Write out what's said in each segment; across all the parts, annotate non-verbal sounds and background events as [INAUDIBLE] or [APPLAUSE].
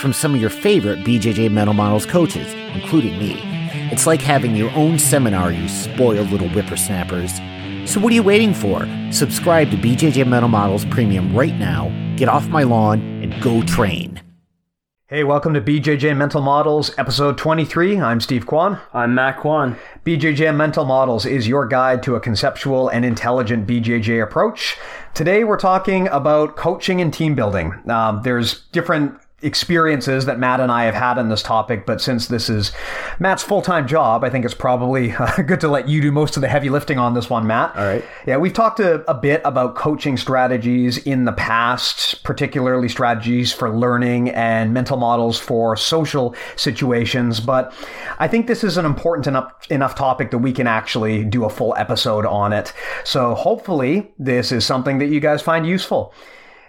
from some of your favorite BJJ Mental Models coaches, including me. It's like having your own seminar, you spoiled little whippersnappers. So what are you waiting for? Subscribe to BJJ Mental Models Premium right now, get off my lawn, and go train. Hey, welcome to BJJ Mental Models, episode 23. I'm Steve Kwan. I'm Matt Kwan. BJJ Mental Models is your guide to a conceptual and intelligent BJJ approach. Today, we're talking about coaching and team building. Um, there's different experiences that Matt and I have had on this topic, but since this is Matt's full time job, I think it's probably uh, [LAUGHS] good to let you do most of the heavy lifting on this one, Matt. All right. Yeah, we've talked a, a bit about coaching strategies in the past, particularly strategies for learning and mental models for social situations, but I think this is an important enough, enough topic that we can actually do a full episode on it. So hopefully, this is something that you guys find useful.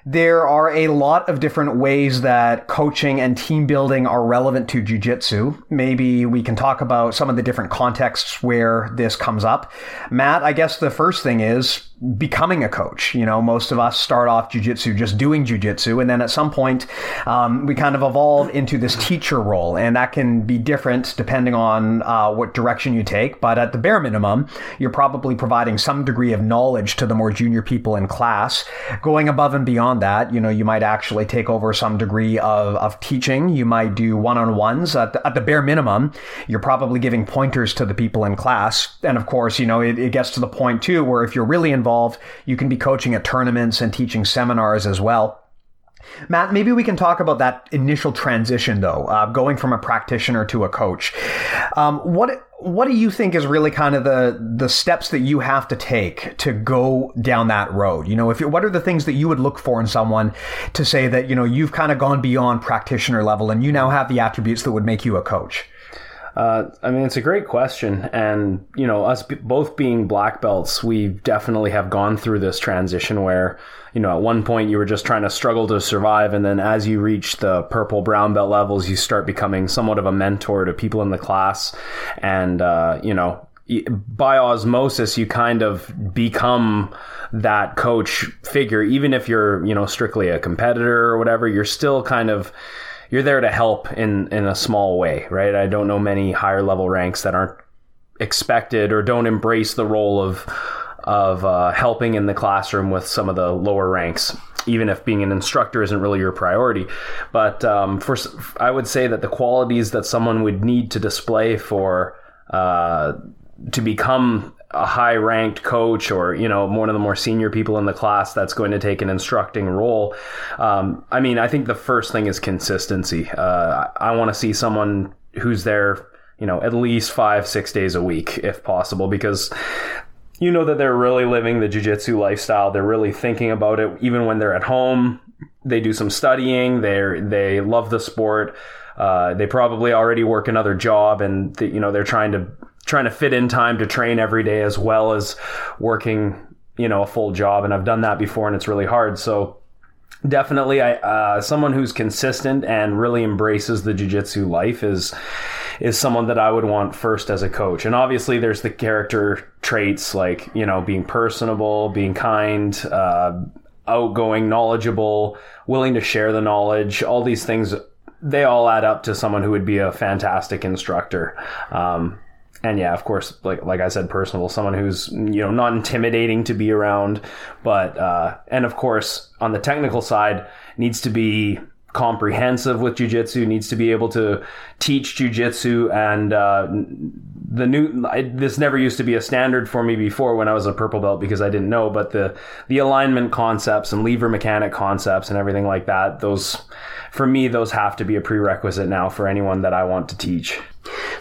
There are a lot of different ways that coaching and team building are relevant to jujitsu. Maybe we can talk about some of the different contexts where this comes up. Matt, I guess the first thing is becoming a coach. You know, most of us start off jujitsu just doing jujitsu, and then at some point um, we kind of evolve into this teacher role, and that can be different depending on uh, what direction you take. But at the bare minimum, you're probably providing some degree of knowledge to the more junior people in class. Going above and beyond that, you know, you might actually take over some degree of, of teaching. You might do one-on-ones. At the, at the bare minimum, you're probably giving pointers to the people in class, and of course, you know, it, it gets to the point too where if you're really involved involved. You can be coaching at tournaments and teaching seminars as well. Matt, maybe we can talk about that initial transition, though, uh, going from a practitioner to a coach. Um, what what do you think is really kind of the the steps that you have to take to go down that road? You know, if what are the things that you would look for in someone to say that you know you've kind of gone beyond practitioner level and you now have the attributes that would make you a coach? Uh, I mean, it's a great question, and you know, us b- both being black belts, we definitely have gone through this transition where, you know, at one point you were just trying to struggle to survive, and then as you reach the purple brown belt levels, you start becoming somewhat of a mentor to people in the class, and uh, you know, by osmosis, you kind of become that coach figure, even if you're, you know, strictly a competitor or whatever. You're still kind of you're there to help in in a small way, right? I don't know many higher level ranks that aren't expected or don't embrace the role of of uh, helping in the classroom with some of the lower ranks even if being an instructor isn't really your priority. But um, for, I would say that the qualities that someone would need to display for uh, to become a high ranked coach or you know one of the more senior people in the class that's going to take an instructing role. Um, i mean i think the first thing is consistency. Uh, i, I want to see someone who's there you know at least five six days a week if possible because you know that they're really living the jiu-jitsu lifestyle. They're really thinking about it. Even when they're at home they do some studying. They they love the sport. Uh, they probably already work another job and you know they're trying to trying to fit in time to train every day as well as working, you know, a full job. And I've done that before and it's really hard. So definitely I, uh, someone who's consistent and really embraces the jiu-jitsu life is, is someone that I would want first as a coach. And obviously there's the character traits like, you know, being personable, being kind, uh, outgoing, knowledgeable, willing to share the knowledge, all these things they all add up to someone who would be a fantastic instructor. Um, and yeah, of course, like like I said, personable, someone who's you know not intimidating to be around, but uh, and of course on the technical side needs to be comprehensive with jujitsu, needs to be able to teach jujitsu, and uh, the new I, this never used to be a standard for me before when I was a purple belt because I didn't know, but the the alignment concepts and lever mechanic concepts and everything like that, those for me those have to be a prerequisite now for anyone that I want to teach.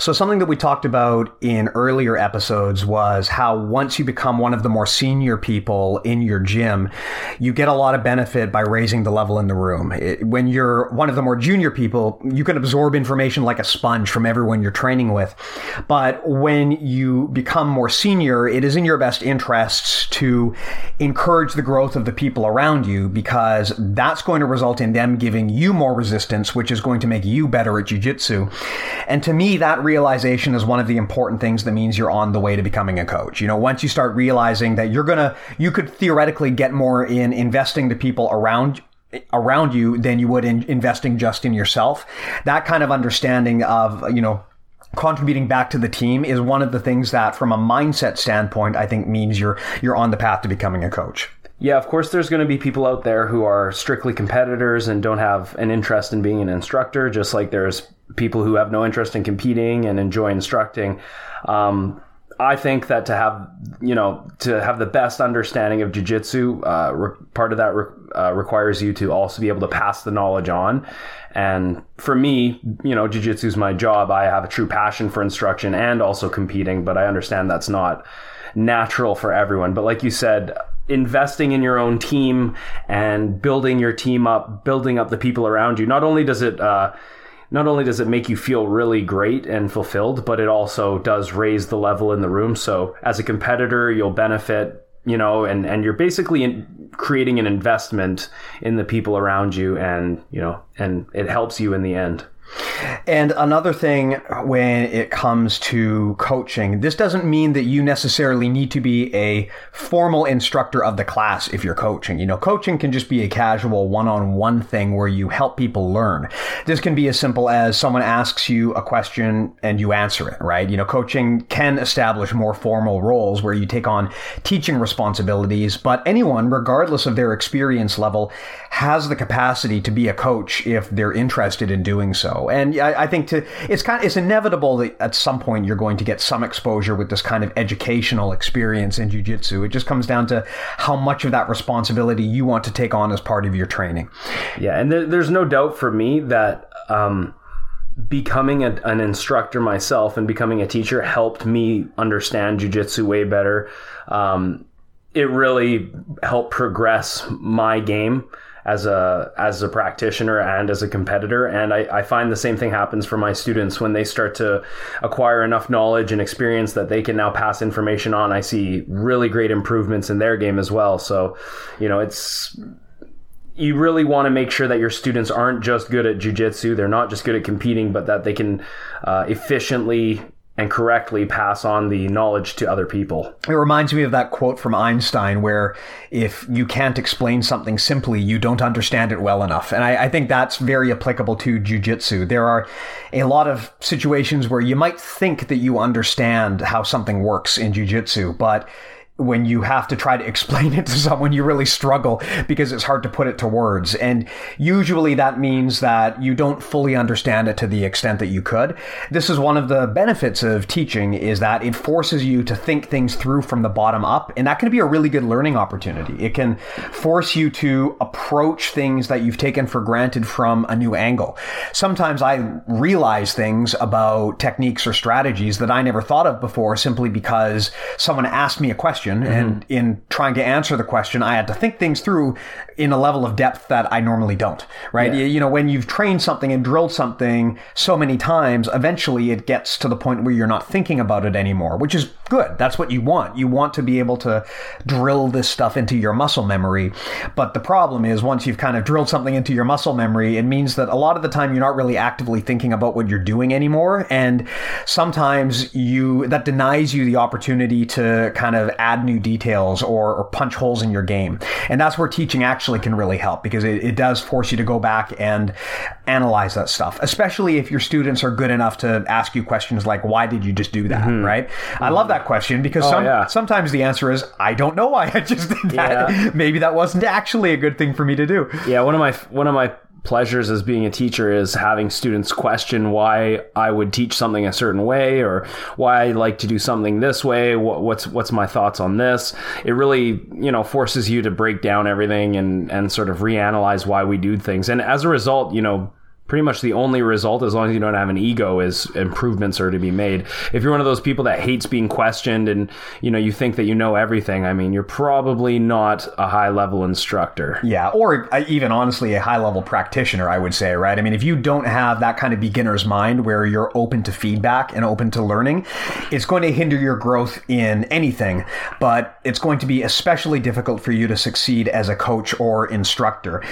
So something that we talked about in earlier episodes was how once you become one of the more senior people in your gym, you get a lot of benefit by raising the level in the room. It, when you're one of the more junior people, you can absorb information like a sponge from everyone you're training with. But when you become more senior, it is in your best interests to encourage the growth of the people around you because that's going to result in them giving you more resistance, which is going to make you better at jujitsu. And to me, that realization is one of the important things that means you're on the way to becoming a coach. You know, once you start realizing that you're gonna, you could theoretically get more in investing the people around around you than you would in investing just in yourself. That kind of understanding of, you know, contributing back to the team is one of the things that from a mindset standpoint I think means you're you're on the path to becoming a coach. Yeah, of course, there's going to be people out there who are strictly competitors and don't have an interest in being an instructor, just like there's people who have no interest in competing and enjoy instructing. Um, I think that to have, you know, to have the best understanding of jujitsu, uh, re- part of that re- uh, requires you to also be able to pass the knowledge on. And for me, you know, jujitsu is my job. I have a true passion for instruction and also competing, but I understand that's not natural for everyone. But like you said, investing in your own team and building your team up, building up the people around you. Not only does it, uh, not only does it make you feel really great and fulfilled, but it also does raise the level in the room. So as a competitor, you'll benefit, you know, and, and you're basically in, creating an investment in the people around you and, you know, and it helps you in the end. And another thing when it comes to coaching, this doesn't mean that you necessarily need to be a formal instructor of the class if you're coaching. You know, coaching can just be a casual one on one thing where you help people learn. This can be as simple as someone asks you a question and you answer it, right? You know, coaching can establish more formal roles where you take on teaching responsibilities, but anyone, regardless of their experience level, has the capacity to be a coach if they're interested in doing so. And I, I, think to it's kind of, it's inevitable that at some point you're going to get some exposure with this kind of educational experience in jujitsu. It just comes down to how much of that responsibility you want to take on as part of your training. Yeah, and there, there's no doubt for me that. Um, becoming a, an instructor myself and becoming a teacher helped me understand jujitsu way better. Um, it really helped progress my game as a as a practitioner and as a competitor. And I, I, find the same thing happens for my students when they start to acquire enough knowledge and experience that they can now pass information on. I see really great improvements in their game as well. So, you know, it's you really want to make sure that your students aren't just good at jujitsu; they're not just good at competing, but that they can uh, efficiently and correctly pass on the knowledge to other people. It reminds me of that quote from Einstein where if you can't explain something simply, you don't understand it well enough. And I, I think that's very applicable to jujitsu. There are a lot of situations where you might think that you understand how something works in jujitsu, but when you have to try to explain [LAUGHS] it to someone, you really struggle because it's hard to put it to words. And usually that means that you don't fully understand it to the extent that you could. This is one of the benefits of teaching is that it forces you to think things through from the bottom up. And that can be a really good learning opportunity. It can force you to approach things that you've taken for granted from a new angle. Sometimes I realize things about techniques or strategies that I never thought of before simply because someone asked me a question question. Mm-hmm. And in trying to answer the question, I had to think things through in a level of depth that I normally don't, right? Yeah. You, you know, when you've trained something and drilled something so many times, eventually it gets to the point where you're not thinking about it anymore, which is good. That's what you want. You want to be able to drill this stuff into your muscle memory. But the problem is once you've kind of drilled something into your muscle memory, it means that a lot of the time you're not really actively thinking about what you're doing anymore. And sometimes you, that denies you the opportunity to kind of add add new details or, or punch holes in your game. And that's where teaching actually can really help because it, it does force you to go back and analyze that stuff, especially if your students are good enough to ask you questions like, why did you just do that? Mm-hmm. Right? Mm-hmm. I love that question because oh, some, yeah. sometimes the answer is, I don't know why I just did that. Yeah. [LAUGHS] Maybe that wasn't actually a good thing for me to do. Yeah. One of my, one of my pleasures as being a teacher is having students question why I would teach something a certain way or why I like to do something this way. what's what's my thoughts on this? It really you know forces you to break down everything and and sort of reanalyze why we do things. And as a result, you know pretty much the only result, as long as you don't have an ego, is improvements are to be made. If you're one of those people that hates being questioned and you know you think that you know everything, I mean, you're probably not a high level instructor. Yeah, or uh, even honestly, a high level practitioner, I would say, right? I mean, if you don't have that kind of beginner's mind where you're open to feedback and open to learning, it's going to hinder your growth in anything, but it's going to be especially difficult for you to succeed as a coach or instructor.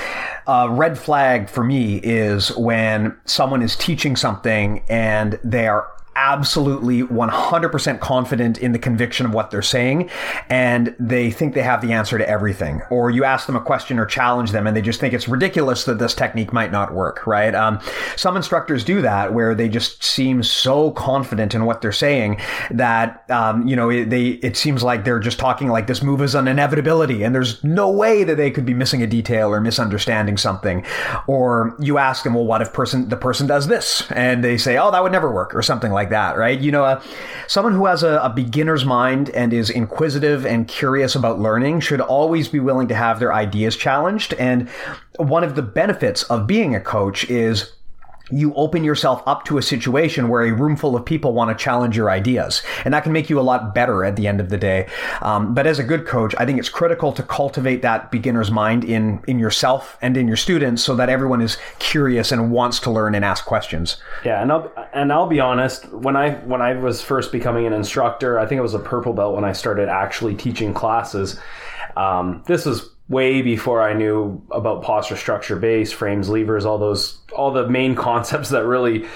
A red flag for me is when someone is teaching something and they are absolutely 100% confident in the conviction of what they're saying and they think they have the answer to everything. Or you ask them a question or challenge them and they just think it's ridiculous that this technique might not work right? Um, some instructors do that where they just seem so confident in what they're saying that um, you know it, they it seems like they're just talking like this move is an inevitability and there's no way that they could be missing a detail or misunderstanding something. Or you ask them well what if person the person does this? And they say oh that would never work or something like like that, right? You know, uh, someone who has a, a beginner's mind and is inquisitive and curious about learning should always be willing to have their ideas challenged. And one of the benefits of being a coach is you open yourself up to a situation where a room full of people want to challenge your ideas. And that can make you a lot better at the end of the day. Um, but as a good coach, I think it's critical to cultivate that beginner's mind in, in yourself and in your students so that everyone is curious and wants to learn and ask questions. Yeah. And I'll, and I'll be honest, when I, when I was first becoming an instructor, I think it was a purple belt when I started actually teaching classes. Um, this was way before I knew about posture structure base, frames, levers, all those, all the main [LAUGHS] concepts that really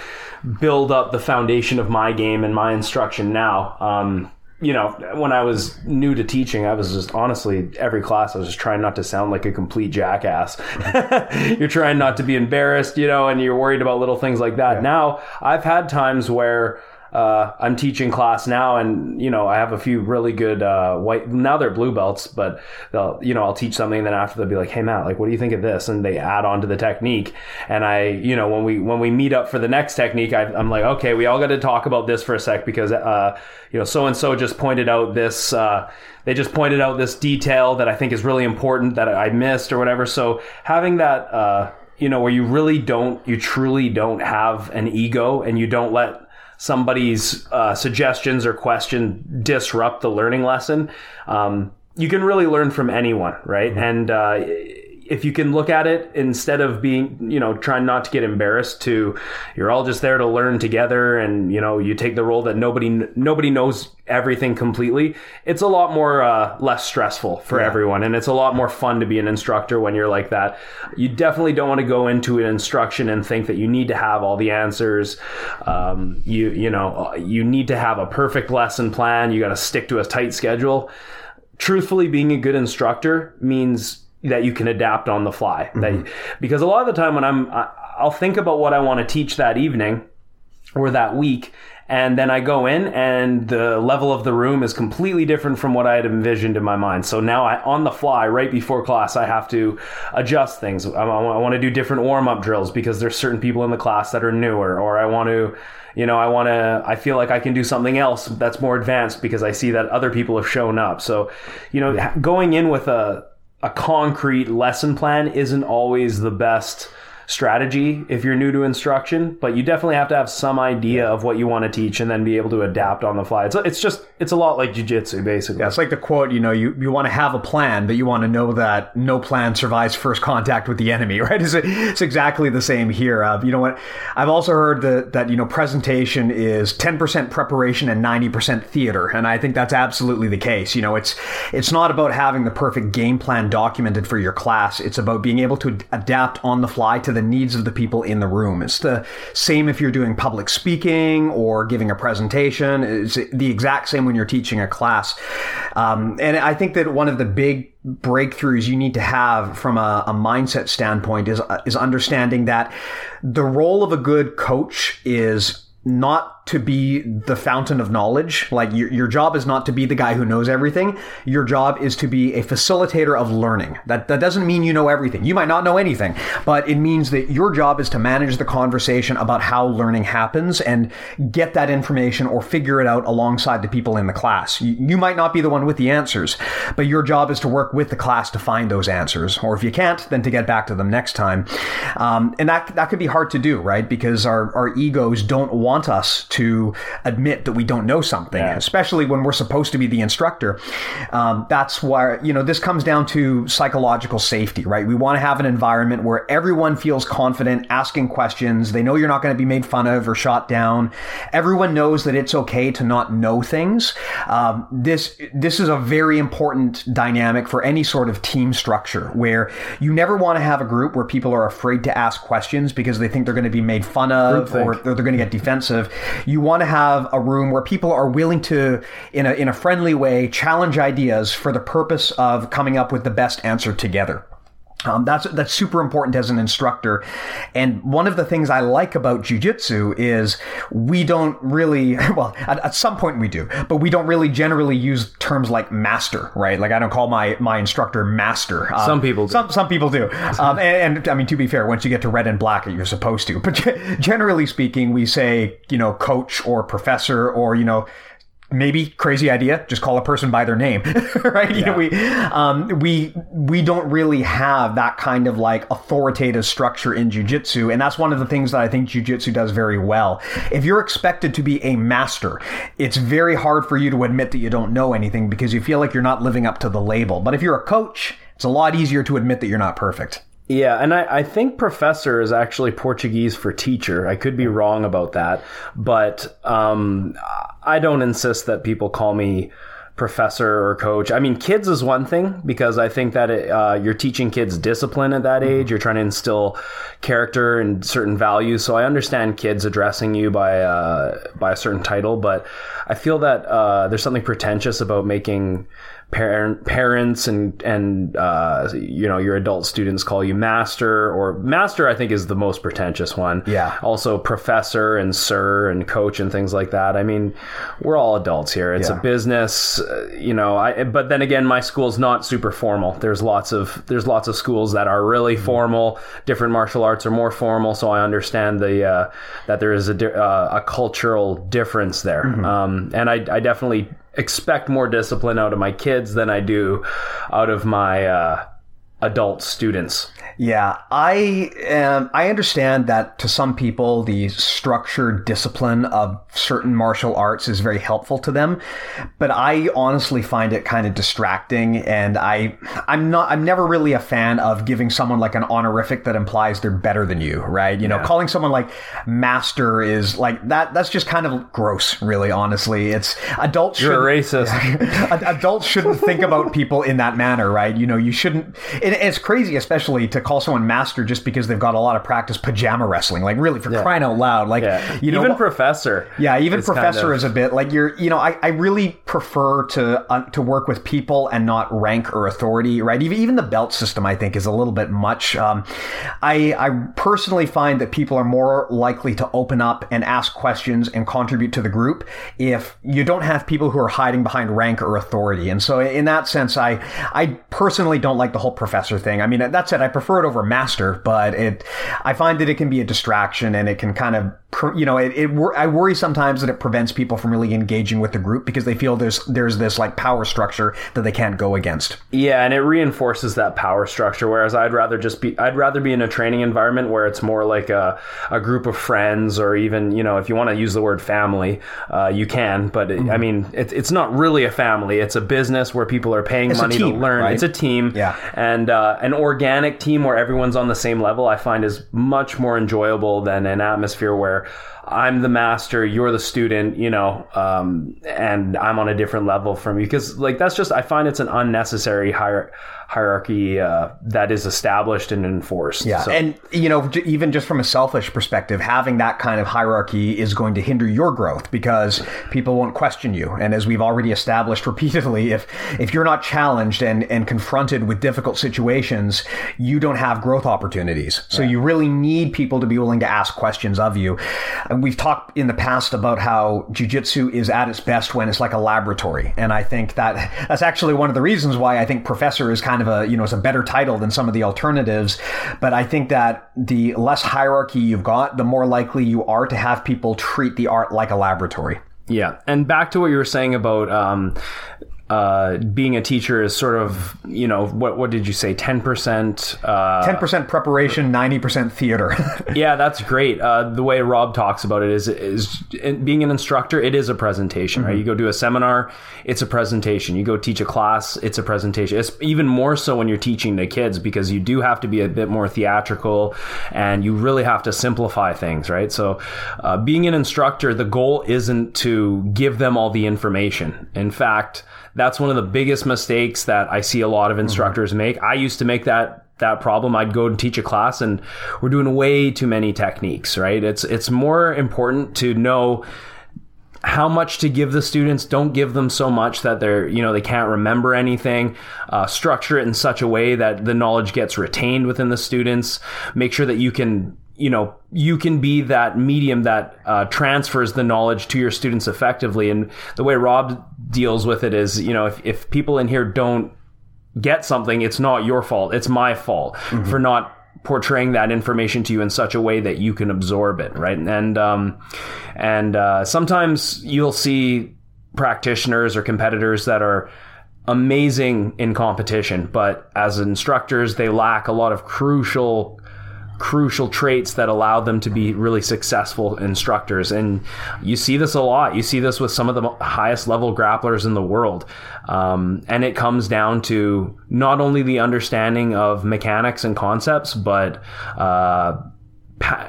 build up the foundation of my game and my instruction now. Um, you know, when I was new to teaching, I was just honestly every class I was just trying not to sound like a complete jackass. [LAUGHS] you're trying not to be embarrassed, you know, and you're worried about little things like that. Yeah. Now, I've had times where uh, I'm teaching class now, and you know I have a few really good uh, white. Now they're blue belts, but they'll you know I'll teach something, and then after they'll be like, "Hey Matt, like what do you think of this?" And they add on to the technique. And I, you know, when we when we meet up for the next technique, I, am like, "Okay, we all got to talk about this for a sec because uh, you know so and so just pointed out this." Uh, they just pointed out this detail that I think is really important that I missed or whatever. So having that uh, you know, where you really don't, you truly don't have an ego and you don't let somebody's uh, suggestions or question disrupt the learning lesson, um, you can really learn from anyone, right? Mm-hmm. And uh, if you can look at it instead of being, you know, trying not to get embarrassed to you're all just there to learn together and, you know, you take the role that nobody nobody knows everything completely. It's a lot more uh, less stressful for yeah. everyone and it's a lot more fun to be an instructor when you're like that. You definitely don't want to go into an instruction and think that you need to have all the answers. Um, you you know, you need to have a perfect lesson plan. You got to stick to a tight schedule. Truthfully, being a good instructor means that you can adapt on the fly. Mm-hmm. That, because a lot of the time when I'm, I'll think about what I want to teach that evening or that week. And then I go in and the level of the room is completely different from what I had envisioned in my mind. So now I, on the fly, right before class, I have to adjust things. I, I want to do different warm up drills because there's certain people in the class that are newer, or I want to, you know, I want to, I feel like I can do something else that's more advanced because I see that other people have shown up. So, you know, going in with a, a concrete lesson plan isn't always the best strategy if you're new to instruction, but you definitely have to have some idea of what you want to teach and then be able to adapt on the fly. It's, it's just, it's a lot like jujitsu, basically. Yeah, it's like the quote, you know, you, you want to have a plan, but you want to know that no plan survives first contact with the enemy, [LAUGHS] right? It's, it's exactly the same here. Uh, you know what? I've also heard that, that, you know, presentation is 10% preparation and 90% theater. And I think that's absolutely the case. You know, it's, it's not about having the perfect game plan documented for your class. It's about being able to adapt on the fly to the needs of the people in the room. It's the same if you're doing public speaking or giving a presentation. It's the exact same when you're teaching a class. Um, and I think that one of the big breakthroughs you need to have from a, a mindset standpoint is is understanding that the role of a good coach is not to be the fountain of knowledge. Like your, your job is not to be the guy who knows everything. Your job is to be a facilitator of learning. That, that doesn't mean you know everything. You might not know anything, but it means that your job is to manage the conversation about how learning happens and get that information or figure it out alongside the people in the class. You, you might not be the one with the answers, but your job is to work with the class to find those answers. Or if you can't, then to get back to them next time. Um, and that, that could be hard to do, right? Because our, our egos don't want want us to admit that we don't know something, yeah. especially when we're supposed to be the instructor. Um, that's why, you know, this comes down to psychological safety, right? We want to have an environment where everyone feels confident asking questions. They know you're not going to be made fun of or shot down. Everyone knows that it's okay to not know things. Um, this, this is a very important dynamic for any sort of team structure where you never want to have a group where people are afraid to ask questions because they think they're going to be made fun of or they're going to get defensive defensive. You want to have a room where people are willing to, in a, in a friendly way, challenge ideas for the purpose of coming up with the best answer together. Um, that's that's super important as an instructor, and one of the things I like about jujitsu is we don't really [LAUGHS] well at, at, some point we do, but we don't really generally use terms like master, right? Like I don't call my my instructor master. Um, some people do. Some some people do, um, and, and, I mean to be fair, once you get to red and black, you're supposed to. But [LAUGHS] generally speaking, we say you know coach or professor or you know maybe crazy idea just call a person by their name [LAUGHS] right? Yeah. you know, we um, we we don't really have that kind of like authoritative structure in jiu-jitsu and that's one of the things that i think jiu-jitsu does very well. If you're expected to be a master it's very hard for you to admit that you don't know anything because you feel like you're not living up to the label. But if you're a coach it's a lot easier to admit that you're not perfect. Yeah, and I, I, think professor is actually Portuguese for teacher. I could be wrong about that, but um, I don't insist that people call me professor or coach. I mean, kids is one thing because I think that it, uh, you're teaching kids discipline at that age. You're trying to instill character and certain values. So I understand kids addressing you by uh, by a certain title, but I feel that uh, there's something pretentious about making parent, parents and and uh, you know your adult students call you master or master I think is the most pretentious one. Yeah. Also professor and sir and coach and things like that. I mean, we're all adults here. It's yeah. a business, uh, you know. I but then again, my school's not super formal. There's lots of there's lots of schools that are really mm-hmm. formal. Different martial arts are more formal, so I understand the uh, that there is a uh, a cultural difference there. Mm-hmm. Um, and I I definitely expect more discipline out of my kids than I do out of my uh, adult students. Yeah, I am, I understand that to some people the structured discipline of certain martial arts is very helpful to them, but I honestly find it kind of distracting and I I'm not I'm never really a fan of giving someone like an honorific that implies they're better than you, right? You know, yeah. calling someone like master is like that that's just kind of gross, really honestly. It's adults You're a racist. [LAUGHS] adults shouldn't think about people in that manner, right? You know, you shouldn't it, it's crazy especially to call someone master just because they've got a lot of practice pajama wrestling. Like really, for yeah. crying out loud, like yeah. you know, even professor. Yeah, even professor kind of... is a bit like you're. You know, I, I really prefer to uh, to work with people and not rank or authority. Right? Even even the belt system, I think, is a little bit much. Um, I I personally find that people are more likely to open up and ask questions and contribute to the group if you don't have people who are hiding behind rank or authority. And so, in that sense, I I personally don't like the whole professor thing. I mean, that said, I prefer it over master, but it, I find that it can be a distraction and it can kind of, you know, it, it I worry sometimes that it prevents people from really engaging with the group because they feel there's, there's this like power structure that they can't go against. Yeah. And it reinforces that power structure. Whereas I'd rather just be, I'd rather be in a training environment where it's more like a, a group of friends or even, you know, if you want to use the word family, uh, you can, but mm-hmm. I mean, it, it's not really a family. It's a business where people are paying it's money team, to learn. Right? It's a team. Yeah. And, uh, an organic team where everyone's on the same level, I find is much more enjoyable than an atmosphere where I'm the master, you're the student, you know, um, and I'm on a different level from you. Because like that's just I find it's an unnecessary hier- hierarchy uh, that is established and enforced. Yeah, So- and you know, even just from a selfish perspective, having that kind of hierarchy is going to hinder your growth because people won't question you. And as we've already established [LAUGHS] repeatedly, if if you're not challenged and and confronted with difficult situations, you don't have growth opportunities. So you really need people to be willing to ask questions of you. And we've talked in the past about how jujitsu is at its best when it's like a laboratory, and I think that [LAUGHS] that's actually one of the reasons why I think professor is kind of a you know it's a better title than some of the alternatives. But I think that the less hierarchy you've got, the more likely you are to have people treat the art like a laboratory. Yeah, and back to what you were saying about um, uh, being a teacher is sort of you know what what did you say ten percent? Uh, Ten percent preparation, ninety percent theater. [LAUGHS] yeah, that's great. Uh, the way Rob talks about it is is being an instructor. It is a presentation, right? You go do a seminar, it's a presentation. You go teach a class, it's a presentation. It's even more so when you're teaching the kids because you do have to be a bit more theatrical, and you really have to simplify things, right? So, uh, being an instructor, the goal isn't to give them all the information. In fact, that's one of the biggest mistakes that I see a lot of instructors make. I used to make that that problem. I'd go and teach a class and we're doing way too many techniques, right? It's it's more important to know how much to give the students don't give them so much that they're you know they can't remember anything uh, structure it in such a way that the knowledge gets retained within the students make sure that you can you know you can be that medium that uh, transfers the knowledge to your students effectively and the way rob deals with it is you know if, if people in here don't get something it's not your fault. It's my fault for not portraying that information to you in such a way that you can absorb it right? And um and uh, sometimes you'll see practitioners or competitors that are amazing in competition but as instructors they lack a lot of crucial crucial traits that allow them to be really successful instructors. And you see this a lot. You see this with some of the highest level grapplers in the world. Um, and it comes down to not only the understanding of mechanics and concepts, but uh,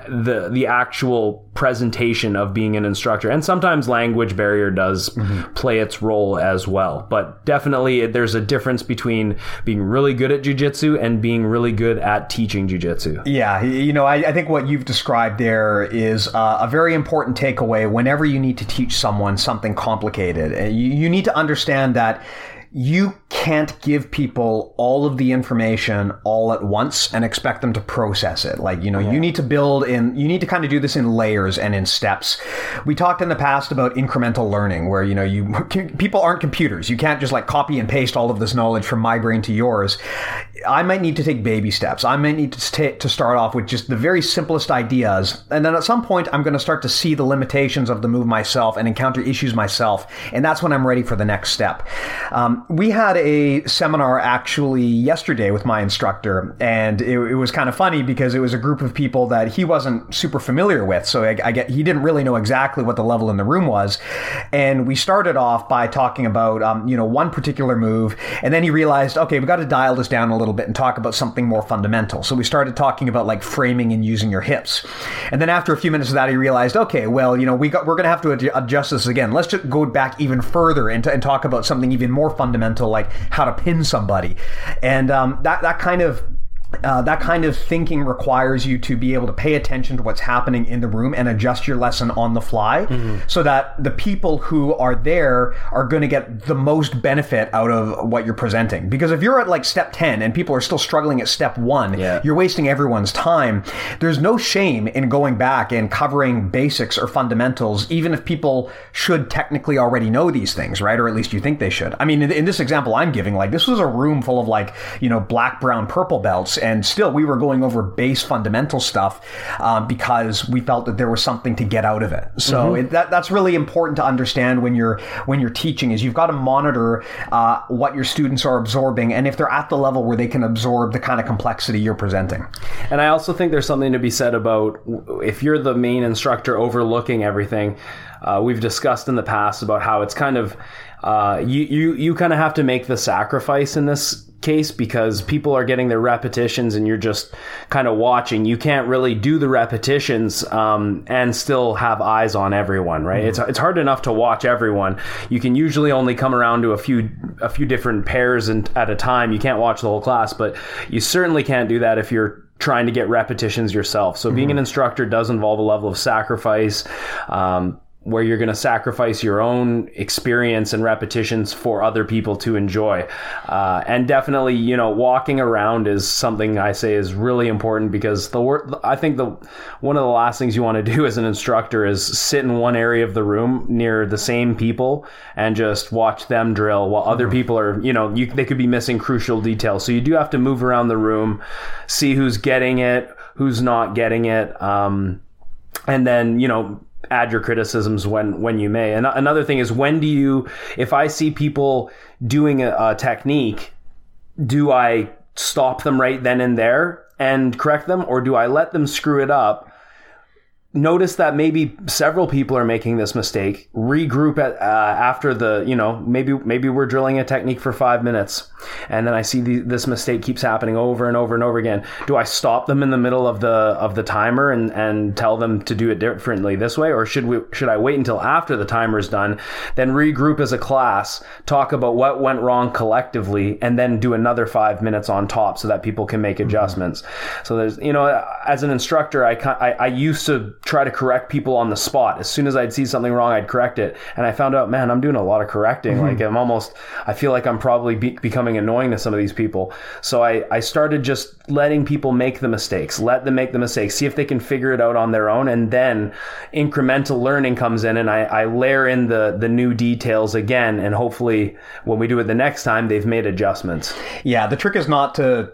the the actual presentation of being an instructor. And sometimes language barrier does play its role as well. But definitely there's a difference between being really good at jujitsu and being really good at teaching jujitsu. Yeah, you know, I, I think what you've described there is uh, a very important takeaway whenever you need to teach someone something complicated. You, you need to understand that you can't give people all of the information all at once and expect them to process it. Like, you know, you need to build in, you need to kind of do this in layers and in steps. We talked in the past about incremental learning where, you know, you, [LAUGHS] people aren't computers. You can't just like copy and paste all of this knowledge from my brain to yours. I might need to take baby steps. I might need to, sta to start off with just the very simplest ideas. And then at some point, I'm going to start to see the limitations of the move myself and encounter issues myself. And that's when I'm ready for the next step. Um, we had a seminar actually yesterday with my instructor, and it, it was kind of funny because it was a group of people that he wasn't super familiar with. So I, I get he didn't really know exactly what the level in the room was. And we started off by talking about um, you know one particular move, and then he realized, okay, we got to dial this down a little bit and talk about something more fundamental. So we started talking about like framing and using your hips. And then after a few minutes of that, he realized, okay, well, you know, we got we're going to have to adjust this again. Let's just go back even further and, and talk about something even more fundamental, like how to pin somebody. And um, that that kind of uh, that kind of thinking requires you to be able to pay attention to what's happening in the room and adjust your lesson on the fly so that the people who are there are going to get the most benefit out of what you're presenting. Because if you're at like step 10 and people are still struggling at step one, Yeah. you're wasting everyone's time. There's no shame in going back and covering basics or fundamentals, even if people should technically already know these things, right? Or at least you think they should. I mean, in, in this example I'm giving, like this was a room full of like, you know, black, brown, purple belts. And still we were going over base fundamental stuff um, because we felt that there was something to get out of it. So it, that, that's really important to understand when you're, when you're teaching is you've got to monitor uh, what your students are absorbing and if they're at the level where they can absorb the kind of complexity you're presenting. And I also think there's something to be said about if you're the main instructor overlooking everything. Uh, we've discussed in the past about how it's kind of uh, you you you kind of have to make the sacrifice in this case because people are getting their repetitions and you're just kind of watching. You can't really do the repetitions um, and still have eyes on everyone, right? Mm-hmm. It's it's hard enough to watch everyone. You can usually only come around to a few a few different pairs and at a time. You can't watch the whole class, but you certainly can't do that if you're trying to get repetitions yourself. So being mm-hmm. an instructor does involve a level of sacrifice. Um, where you're going to sacrifice your own experience and repetitions for other people to enjoy. Uh, and definitely, you know, walking around is something I say is really important because the wor- I think the one of the last things you want to do as an instructor is sit in one area of the room near the same people and just watch them drill while other mm-hmm. people are, you know, you, they could be missing crucial details. So you do have to move around the room, see who's getting it, who's not getting it. Um, and then, you know, add your criticisms when when you may. And another thing is when do you if I see people doing a, a technique, do I stop them right then and there and correct them or do I let them screw it up notice that maybe several people are making this mistake regroup at, uh, after the you know maybe maybe we're drilling a technique for five minutes and then i see the, this mistake keeps happening over and over and over again do i stop them in the middle of the of the timer and and tell them to do it differently this way or should we should i wait until after the timer is done then regroup as a class talk about what went wrong collectively and then do another five minutes on top so that people can make mm-hmm. adjustments mm-hmm. so there's you know as an instructor I, I i used to try to correct people on the spot. As soon as I'd see something wrong, I'd correct it. And I found out, man, I'm doing a lot of correcting. Mm-hmm. Like I'm almost, I feel like I'm probably be- becoming annoying to some of these people. So I, I started just letting people make the mistakes, let them make the mistakes, see if they can figure it out on their own. And then incremental learning comes in and I, I layer in the, the new details again. And hopefully when we do it the next time, they've made adjustments. Yeah. The trick is not to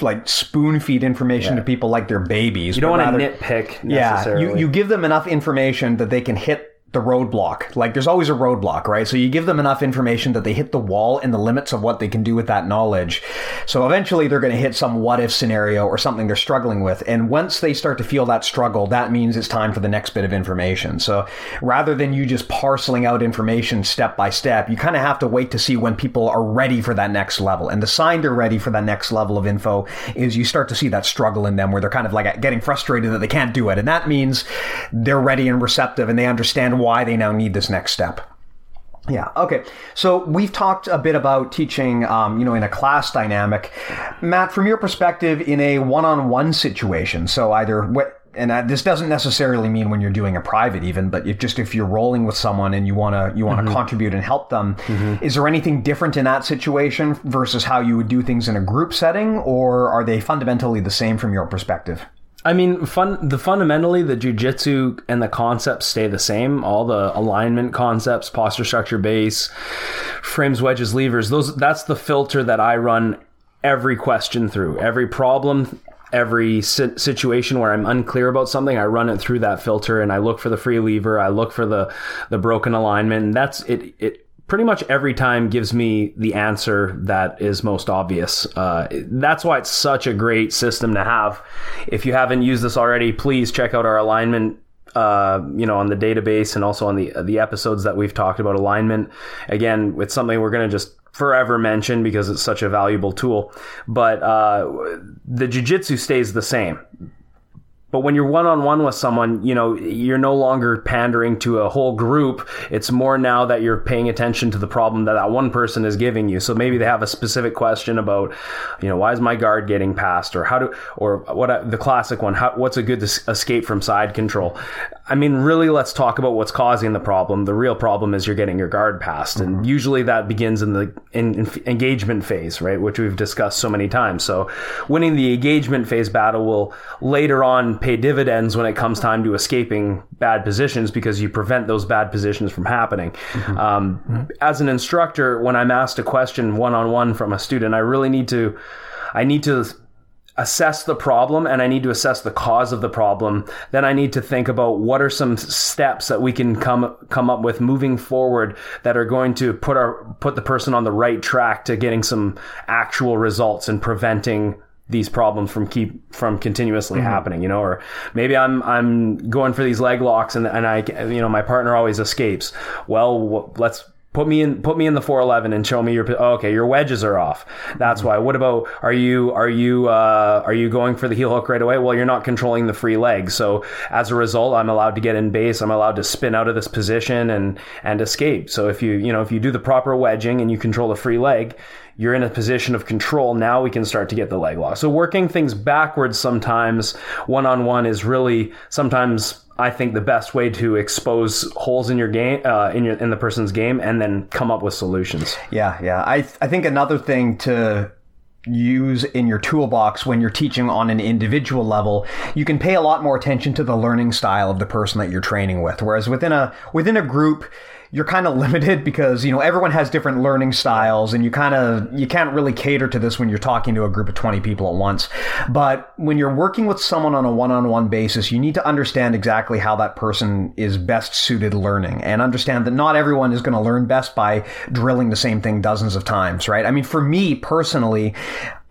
like spoon feed information yeah. to people like they're babies. You don't want to nitpick necessarily. Yeah. You, you give them enough information that they can hit the roadblock. Like there's always a roadblock, right? So you give them enough information that they hit the wall and the limits of what they can do with that knowledge. So eventually they're going to hit some what if scenario or something they're struggling with. And once they start to feel that struggle, that means it's time for the next bit of information. So rather than you just parceling out information step by step, you kind of have to wait to see when people are ready for that next level. And the sign they're ready for that next level of info is you start to see that struggle in them where they're kind of like getting frustrated that they can't do it. And that means they're ready and receptive and they understand why they now need this next step. Yeah. Okay. So we've talked a bit about teaching, um, you know, in a class dynamic. Matt, from your perspective, in a one-on-one situation, so either what, and this doesn't necessarily mean when you're doing a private even, but just if you're rolling with someone and you want to you want to mm-hmm. contribute and help them, mm-hmm. is there anything different in that situation versus how you would do things in a group setting, or are they fundamentally the same from your perspective? I mean, fun. The fundamentally, the jujitsu and the concepts stay the same. All the alignment concepts, posture, structure, base, frames, wedges, levers. Those. That's the filter that I run every question through. Every problem, every situation where I'm unclear about something, I run it through that filter and I look for the free lever. I look for the the broken alignment. And that's it. It pretty much every time gives me the answer that is most obvious. Uh, that's why it's such a great system to have. If you haven't used this already, please check out our alignment. Uh, you know, on the database and also on the the episodes that we've talked about alignment. Again, it's something we're going to just forever mention because it's such a valuable tool. But uh, the jujitsu stays the same. But when you're one on one with someone, you know, you're no longer pandering to a whole group. It's more now that you're paying attention to the problem that that one person is giving you. So maybe they have a specific question about, you know, why is my guard getting passed or how do, or what the classic one, how, what's a good escape from side control? I mean, really, let's talk about what's causing the problem. The real problem is you're getting your guard passed. Mm-hmm. And usually that begins in the in, in engagement phase, right? Which we've discussed so many times. So winning the engagement phase battle will later on pay dividends when it comes time to escaping bad positions because you prevent those bad positions from happening. Mm-hmm. Um. As an instructor, when I'm asked a question one on one from a student, I really need to, I need to assess the problem and I need to assess the cause of the problem. Then I need to think about what are some steps that we can come come up with moving forward that are going to put our put the person on the right track to getting some actual results and preventing these problems from keep from continuously mm-hmm. happening, you know, or maybe I'm I'm going for these leg locks and and I you know my partner always escapes. Well, let's put me in put me in the 411 and show me your oh, okay your wedges are off. That's why. What about are you are you uh, are you going for the heel hook right away? Well you're not controlling the free leg. So as a result i'm allowed to get in base. I'm allowed to spin out of this position and and escape. So if you you know if you do the proper wedging and you control the free leg you're in a position of control. Now we can start to get the leg lock. So working things backwards sometimes one on one is really sometimes I think the best way to expose holes in your game, uh, in your in the person's game, and then come up with solutions. Yeah, yeah. I I think another thing to use in your toolbox when you're teaching on an individual level you can pay a lot more attention to the learning style of the person that you're training with whereas within a within a group you're kind of limited because you know everyone has different learning styles and you kind of you can't really cater to this when you're talking to a group of 20 people at once. But when you're working with someone on a one-on-one basis you need to understand exactly how that person is best suited learning and understand that not everyone is going to learn best by drilling the same thing dozens of times right? I mean for me personally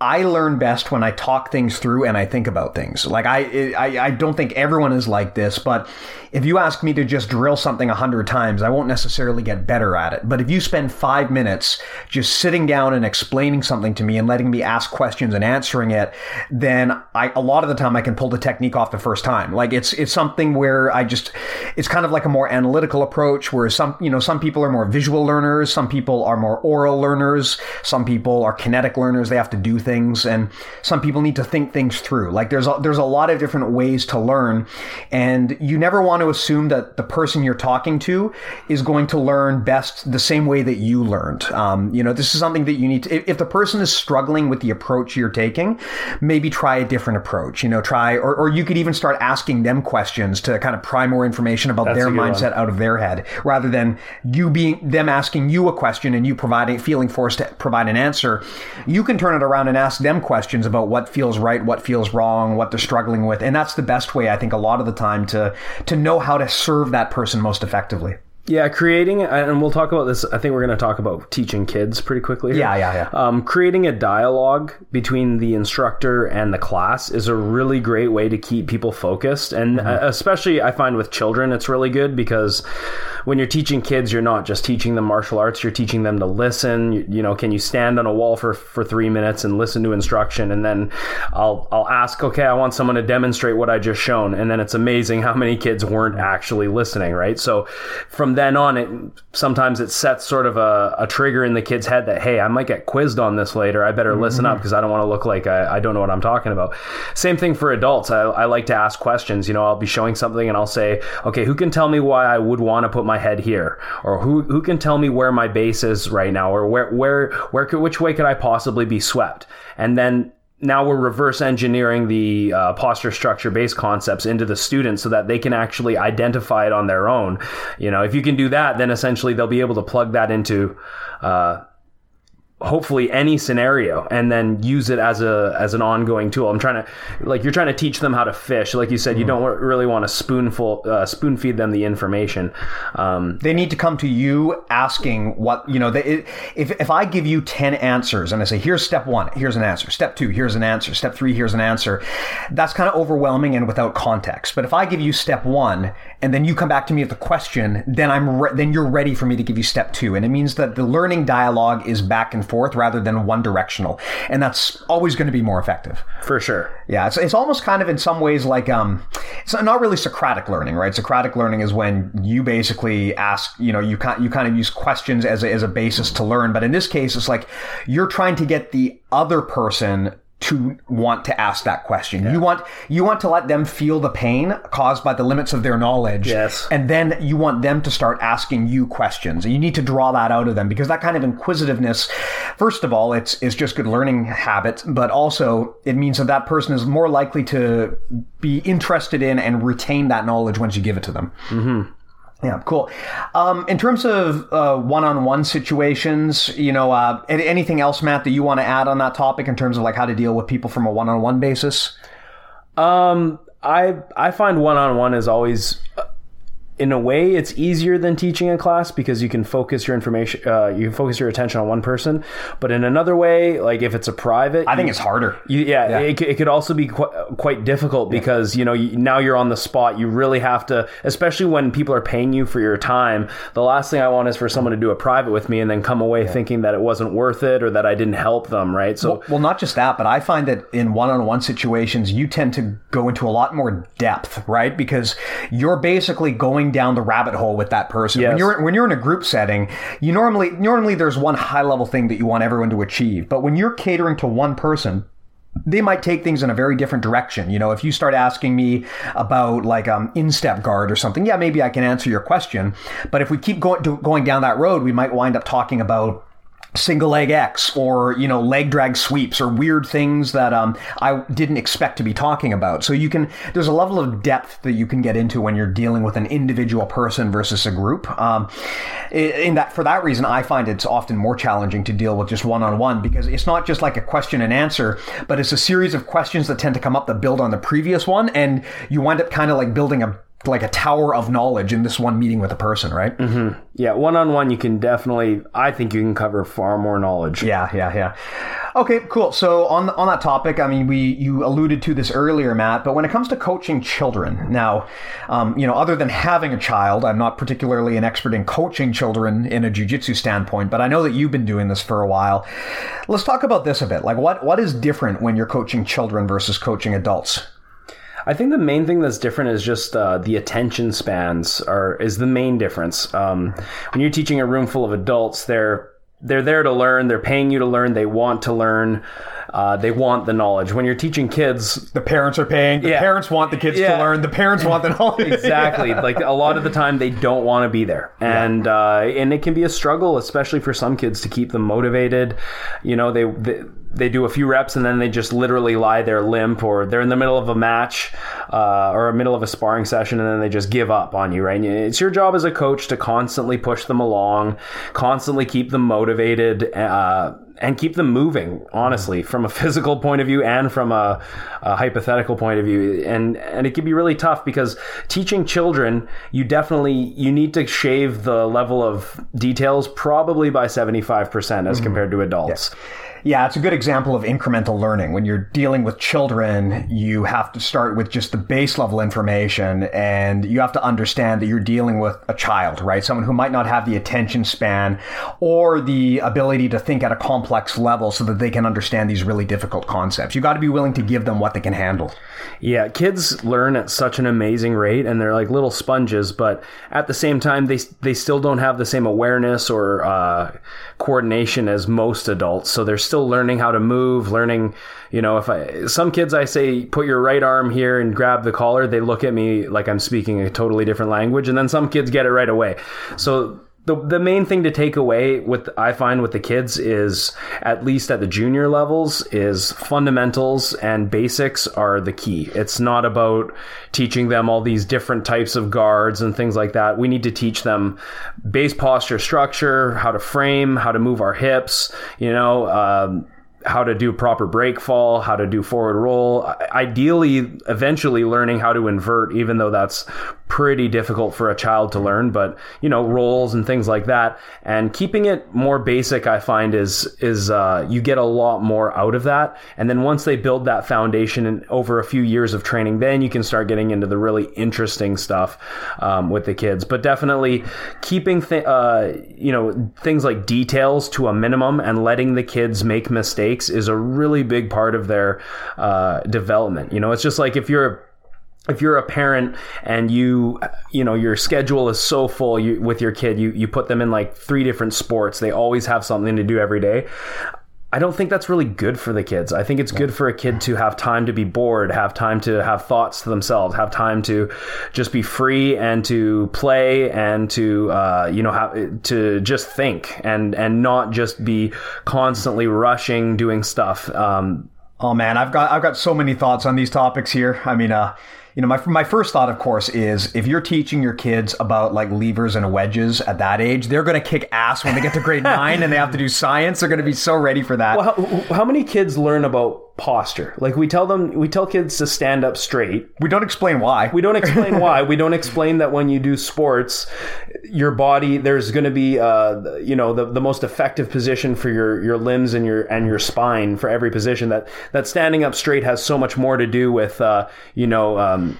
I learn best when I talk things through and I think about things. Like I, I, I don't think everyone is like this, but if you ask me to just drill something a hundred times, I won't necessarily get better at it. But if you spend five minutes just sitting down and explaining something to me and letting me ask questions and answering it, then I, a lot of the time I can pull the technique off the first time. Like it's, it's something where I just, it's kind of like a more analytical approach where some, you know, some people are more visual learners. Some people are more oral learners. Some people are kinetic learners. They have to do things. And some people need to think things through. Like there's a, there's a lot of different ways to learn and you never want to assume that the person you're talking to is going to learn best the same way that you learned. Um, you know, this is something that you need to, if, if, the person is struggling with the approach you're taking, maybe try a different approach, you know, try, or, or you could even start asking them questions to kind of pry more information about That's their mindset one. out of their head rather than you being, them asking you a question and you providing, feeling forced to provide an answer. You can turn it around and ask them questions about what feels right, what feels wrong, what they're struggling with. And that's the best way, I think, a lot of the time to, to know how to serve that person most effectively. Yeah, creating, and we'll talk about this. I think we're going to talk about teaching kids pretty quickly. Here. Yeah, yeah, yeah. Um, creating a dialogue between the instructor and the class is a really great way to keep people focused. And mm-hmm. Uh, especially, I find with children, it's really good because when you're teaching kids, you're not just teaching them martial arts, you're teaching them to listen. You, you, know, can you stand on a wall for, for three minutes and listen to instruction? And then I'll, I'll ask, okay, I want someone to demonstrate what I just shown. And then it's amazing how many kids weren't actually listening, right? So from then on, it sometimes it sets sort of a, a trigger in the kid's head that, hey, I might get quizzed on this later. I better mm-hmm. listen up because I don't want to look like I, I don't know what I'm talking about. Same thing for adults. I, I like to ask questions. You know, I'll be showing something and I'll say, okay, who can tell me why I would want to put my head here, or who who can tell me where my base is right now, or where where where could, which way could I possibly be swept, and then now we're reverse engineering the uh, posture structure based concepts into the students so that they can actually identify it on their own. You know if you can do that then essentially they'll be able to plug that into uh, hopefully any scenario and then use it as a as an ongoing tool. I'm trying to like you're trying to teach them how to fish. Like you said you mm-hmm. don't really want to spoonful uh, spoon feed them the information. Um, they need to come to you asking what you know they, if, if i give you 10 answers and i say here's step one here's an answer. Step two here's an answer. Step three here's an answer. That's kind of overwhelming and without context. But if i give you step one and then you come back to me with a question then i'm re- then you're ready for me to give you step two. And it means that the learning dialogue is back and forth rather than one directional. And that's always going to be more effective. For sure. Yeah. It's, it's almost kind of in some ways like, um, it's not really Socratic learning, right? Socratic learning is when you basically ask, you know, you kind, you kind of use questions as a, as a basis to learn. But in this case, it's like you're trying to get the other person to want to ask that question. Yeah. You want you want to let them feel the pain caused by the limits of their knowledge. Yes. And then you want them to start asking you questions. And you need to draw that out of them because that kind of inquisitiveness, first of all, it's it's just good learning habit, but also it means that that person is more likely to be interested in and retain that knowledge once you give it to them. Mm-hmm. Yeah, cool. Um, in terms of uh, one-on-one situations, you know, uh, anything else, Matt, that you want to add on that topic in terms of like how to deal with people from a one-on-one basis? Um, I I find one-on-one is always in a way it's easier than teaching a class because you can focus your information uh, you can focus your attention on one person but in another way like if it's a private I think it's harder. you, yeah, Yeah. It, it could also be quite, quite difficult because you know you, now you're on the spot. You really have to, especially when people are paying you for your time. The last thing I want is for someone to do a private with me and then come away thinking that it wasn't worth it or that I didn't help them. Right? So Well, not just that, but I find that in one-on-one situations, you tend to go into a lot more depth, right? Because you're basically going down the rabbit hole with that person. When you're when you're in a group setting, you normally normally there's one high-level thing that you want everyone to achieve, but when you're catering to one person, they might take things in a very different direction. You know, if you start asking me about like um instep guard or something, yeah, maybe I can answer your question. But if we keep going going down that road, we might wind up talking about single leg X or you know leg drag sweeps or weird things that um, I didn't expect to be talking about. So you can there's a level of depth that you can get into when you're dealing with an individual person versus a group. Um, in that for that reason, I find it's often more challenging to deal with just one on one because it's not just like a question and answer, but it's a series of questions that tend to come up that build on the previous one, and you wind up kind of like building a like a tower of knowledge in this one meeting with a person, right? yeah, one on one, you can definitely. I think you can cover far more knowledge. Yeah, yeah, yeah. Okay, cool. So on on that topic, I mean, we you alluded to this earlier, Matt. But when it comes to coaching children, now, um, you know, other than having a child, I'm not particularly an expert in coaching children in a jujitsu standpoint. But I know that you've been doing this for a while. Let's talk about this a bit. Like, what what is different when you're coaching children versus coaching adults? I think the main thing that's different is just uh, the attention spans are is the main difference. Um, when you're teaching a room full of adults, they're they're there to learn. They're paying you to learn. They want to learn. Uh, they want the knowledge. When you're teaching kids, The parents are paying. The Yeah. parents want the kids Yeah. to learn. The parents want the [LAUGHS] knowledge. exactly like a lot of the time they don't want to be there and uh, and it can be a struggle especially for some kids to keep them motivated you know they, they they do a few reps and then they just literally lie there limp or they're in the middle of a match uh, or a middle of a sparring session and then they just give up on you right and it's your job as a coach to constantly push them along constantly keep them motivated uh, and keep them moving honestly mm-hmm. from a [LAUGHS] physical point of view and from a, a hypothetical point of view. And and it can be really tough because teaching children you definitely you need to shave the level of details probably by 75% as mm-hmm. compared to adults. Yeah, it's a good example of incremental learning. When you're dealing with children, you have to start with just the base level information and you have to understand that you're dealing with a child, right? Someone who might not have the attention span or the ability to think at a complex level so that they can understand these really difficult concepts. You got to be willing to give them what they can handle. Yeah, kids learn at such an amazing rate, and they're like little sponges. But at the same time, they they still don't have the same awareness or uh, coordination as most adults. So they're still learning how to move, learning. You know, if I some kids I say put your right arm here and grab the collar, they look at me like I'm speaking a totally different language, and then some kids get it right away. So the, the main thing to take away with I find with the kids is at least at the junior levels is fundamentals and basics are the key. It's not about teaching them all these different types of guards and things like that. We need to teach them base posture structure, how to frame, how to move our hips, you know, um, how to do proper break fall, how to do forward roll. Ideally, eventually learning how to invert, even though that's pretty difficult for a child to learn. But you know, rolls and things like that, and keeping it more basic, I find is is uh, you get a lot more out of that. And then once they build that foundation and over a few years of training, then you can start getting into the really interesting stuff um, with the kids. But definitely keeping th- uh, you know things like details to a minimum and letting the kids make mistakes is a really big part of their uh, development. You know, it's just like if you're if you're a parent and you you know your schedule is so full you, with your kid you you put them in like three different sports they always have something to do every day I don't think that's really good for the kids. I think it's good for a kid to have time to be bored, have time to have thoughts to themselves, have time to just be free and to play and to uh, you know have to just think and and not just be constantly rushing doing stuff. Um, Oh man, I've got I've got so many thoughts on these topics here. I mean, uh, you know, my my first thought, of course, is if you're teaching your kids about like levers and wedges at that age, they're going to kick ass when they get to grade nine and they have to do [LAUGHS] science. They're going to be so ready for that. Well, how, how many kids learn about posture. Like we tell them, we tell kids to stand up straight. We don't explain why. We don't explain [LAUGHS] why. We don't explain that when you do sports, your body there's going to be, uh, you know, the, the most effective position for your your limbs and your and your spine for every position. That that standing up straight has so much more to do with, uh, you know. Um,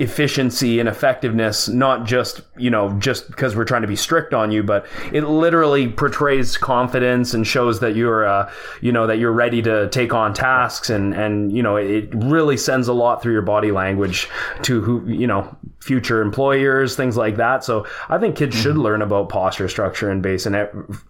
efficiency and effectiveness not just you know just because we're trying to be strict on you but it literally portrays confidence and shows that you're uh, you know that you're ready to take on tasks and and you know it really sends a lot through your body language to who you know future employers things like that so i think kids mm-hmm. should learn about posture structure and base and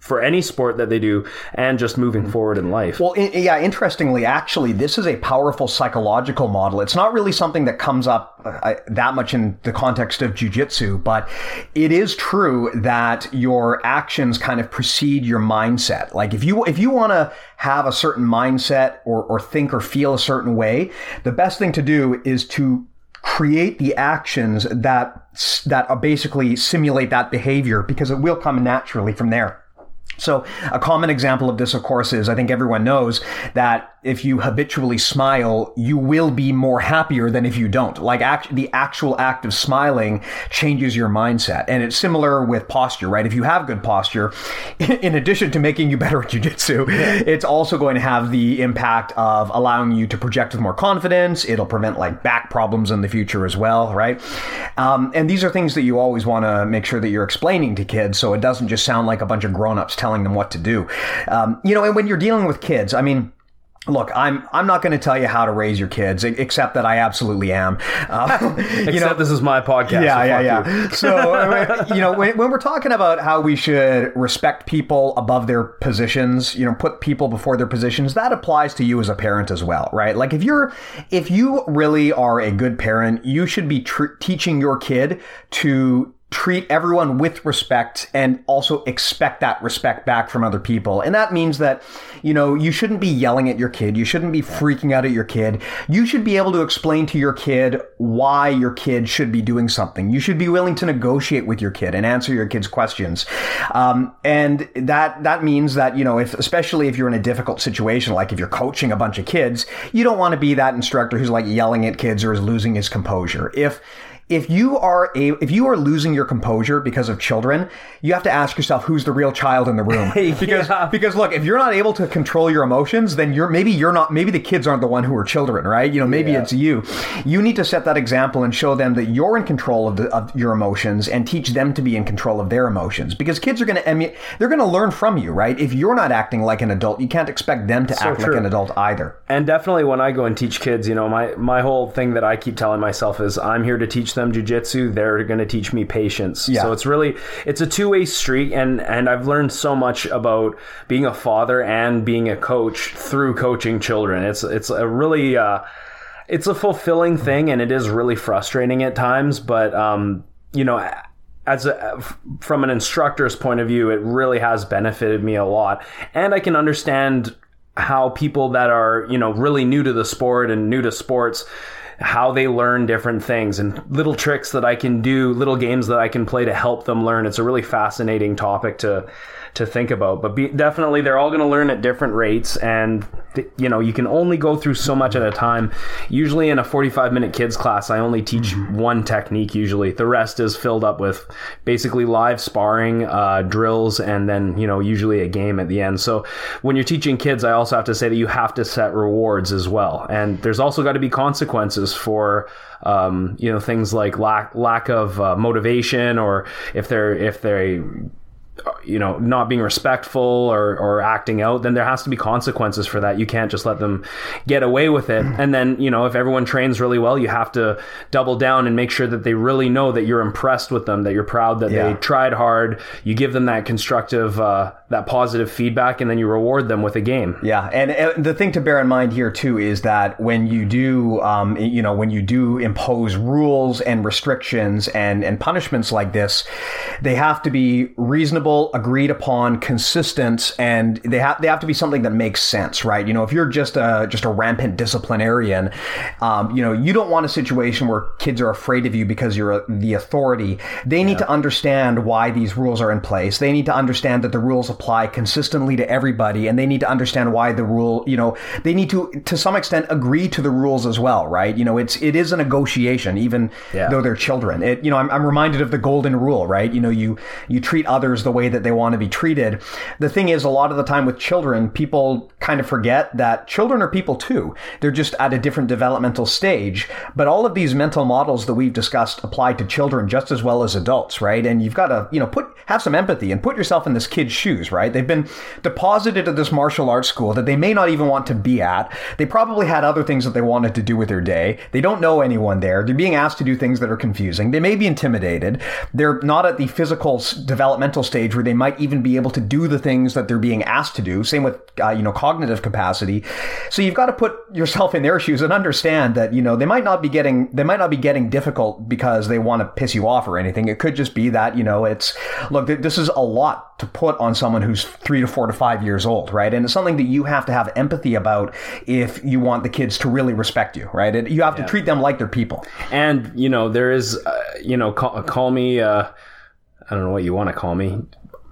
for any sport that they do and just moving mm-hmm. forward in life well in, yeah interestingly actually this is a powerful psychological model it's not really something that comes up I, that much in the context of jujitsu, but it is true that your actions kind of precede your mindset. Like if you if you want to have a certain mindset or, or think or feel a certain way, the best thing to do is to create the actions that that basically simulate that behavior because it will come naturally from there. So a common example of this, of course, is I think everyone knows that if you habitually smile, you will be more happier than if you don't. Like act, the actual act of smiling changes your mindset. And it's similar with posture, right? If you have good posture, [LAUGHS] in addition to making you better at jujitsu, it's also going to have the impact of allowing you to project with more confidence. It'll prevent like back problems in the future as well, right? Um, and these are things that you always want to make sure that you're explaining to kids so it doesn't just sound like a bunch of grown-ups telling them what to do. Um, you know, and when you're dealing with kids, I mean, Look, I'm I'm not going to tell you how to raise your kids, except that I absolutely am. Uh, [LAUGHS] except you know, this is my podcast. Yeah, so yeah, yeah. You. so [LAUGHS] you know, when, when, we're talking about how we should respect people above their positions, you know, put people before their positions, that applies to you as a parent as well, right? Like if you're if you really are a good parent, you should be tr- teaching your kid to treat everyone with respect and also expect that respect back from other people. And that means that, you know, you shouldn't be yelling at your kid. You shouldn't be freaking out at your kid. You should be able to explain to your kid why your kid should be doing something. You should be willing to negotiate with your kid and answer your kid's questions. Um, and that, that means that, you know, if, especially if you're in a difficult situation, like if you're coaching a bunch of kids, you don't want to be that instructor who's like yelling at kids or is losing his composure. If, if you are a if you are losing your composure because of children, you have to ask yourself who's the real child in the room. [LAUGHS] Because yeah. because look, if you're not able to control your emotions, then you're maybe you're not maybe the kids aren't the one who are children, right? You know, maybe yeah. it's you. You need to set that example and show them that you're in control of, the, of your emotions and teach them to be in control of their emotions because kids are going to emulate they're going to learn from you, right? If you're not acting like an adult, you can't expect them to so act true. like an adult either. And definitely when I go and teach kids, you know, my my whole thing that I keep telling myself is I'm here to teach them jujitsu. They're going to teach me patience. Yeah. So it's really it's a two way street, and and I've learned so much about being a father and being a coach through coaching children. It's it's a really uh, it's a fulfilling thing, and it is really frustrating at times. But um, you know as a, from an instructor's point of view, it really has benefited me a lot. And I can understand how people that are, you know, really new to the sport and new to sports how they learn different things and little tricks that I can do, little games that I can play to help them learn. It's a really fascinating topic to to think about. But be, definitely, they're all going to learn at different rates, and you know you can only go through so much at a time. Usually, in a forty-five minute kids class, I only teach mm-hmm. one technique. Usually, the rest is filled up with basically live sparring, uh, drills, and then you know usually a game at the end. So when you're teaching kids, I also have to say that you have to set rewards as well, and there's also got to be consequences for um, you know things like lack lack of uh, motivation or if they're if they you know not being respectful or, or acting out then there has to be consequences for that. You can't just let them get away with it. And then you know if everyone trains really well you have to double down and make sure that they really know that you're impressed with them that you're proud that yeah. they tried hard. You give them that constructive uh, that positive feedback and then you reward them with a game. Yeah and, and, the thing to bear in mind here too is that when you do um, you know when you do impose rules and restrictions and and punishments like this they have to be reasonable reasonable, agreed upon, consistent, and they have they have to be something that makes sense, right? You know, if you're just a just a rampant disciplinarian, um, you know, you don't want a situation where kids are afraid of you because you're a, the authority. They need to understand why these rules are in place. They need to understand that the rules apply consistently to everybody, and they need to understand why the rule. You know, they need to to some extent agree to the rules as well, right? You know, it's it is a negotiation, even Yeah. though they're children. It, you know, I'm, I'm reminded of the golden rule, right? You know, you you treat others the way that they want to be treated. The thing is, a lot of the time with children, people kind of forget that children are people too. They're just at a different developmental stage. But all of these mental models that we've discussed apply to children just as well as adults, right? And you've got to, you know, put have some empathy and put yourself in this kid's shoes, right? They've been deposited at this martial arts school that they may not even want to be at. They probably had other things that they wanted to do with their day. They don't know anyone there. They're being asked to do things that are confusing. They may be intimidated. They're not at the physical developmental stage where they might even be able to do the things that they're being asked to do. Same with, uh, you know, cognitive capacity. So you've got to put yourself in their shoes and understand that, you know, they might not be getting, they might not be getting difficult because they want to piss you off or anything. It could just be that, you know, it's, look, th- this is a lot to put on someone who's three to four to five years old, right? And it's something that you have to have empathy about if you want the kids to really respect you, right? And you have to treat them like they're people. And you know, there is, uh, you know, call, call me. Uh, I don't know what you want to call me.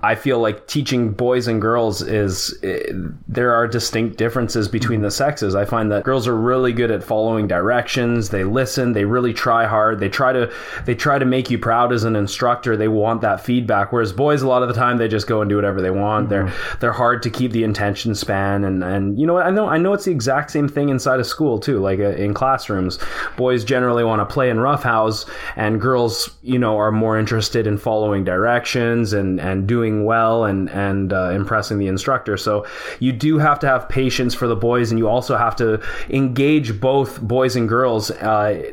I feel like teaching boys and girls is eh, there are distinct differences between the sexes. I find that girls are really good at following directions. They listen. They really try hard. They try to they try to make you proud as an instructor. They want that feedback. Whereas boys, a lot of the time, they just go and do whatever they want. They're they're hard to keep the attention span. And and you know what? I know I know it's the exact same thing inside of school too. Like uh, in classrooms, boys generally want to play and roughhouse, and girls, you know, are more interested in following directions and and doing well and and uh, impressing the instructor. So you do have to have patience for the boys, and you also have to engage both boys and girls. Uh,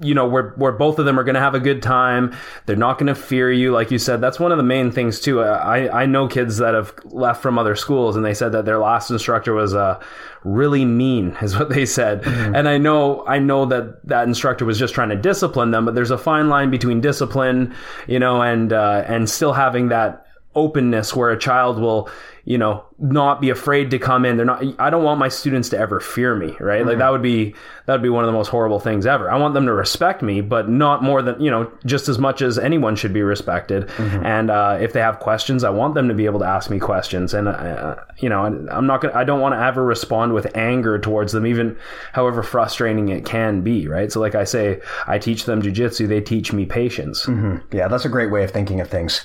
you know where where both of them are going to have a good time. They're not going to fear you like you said. That's one of the main things too. I i know kids that have left from other schools and they said that their last instructor was uh really mean [LAUGHS] is what they said. And i know i know that that instructor was just trying to discipline them but there's a fine line between discipline you know and uh and still having that openness where a child will you know not be afraid to come in. They're not i don't want my students to ever fear me right? Like that would be that would be one of the most horrible things ever. I want them to respect me but not more than you know just as much as anyone should be respected. And uh, if they have questions i want them to be able to ask me questions. And uh, you know i'm not gonna i don't want to ever respond with anger towards them even however frustrating it can be right? So like i say i teach them jujitsu they teach me patience. Yeah, that's a great way of thinking of things.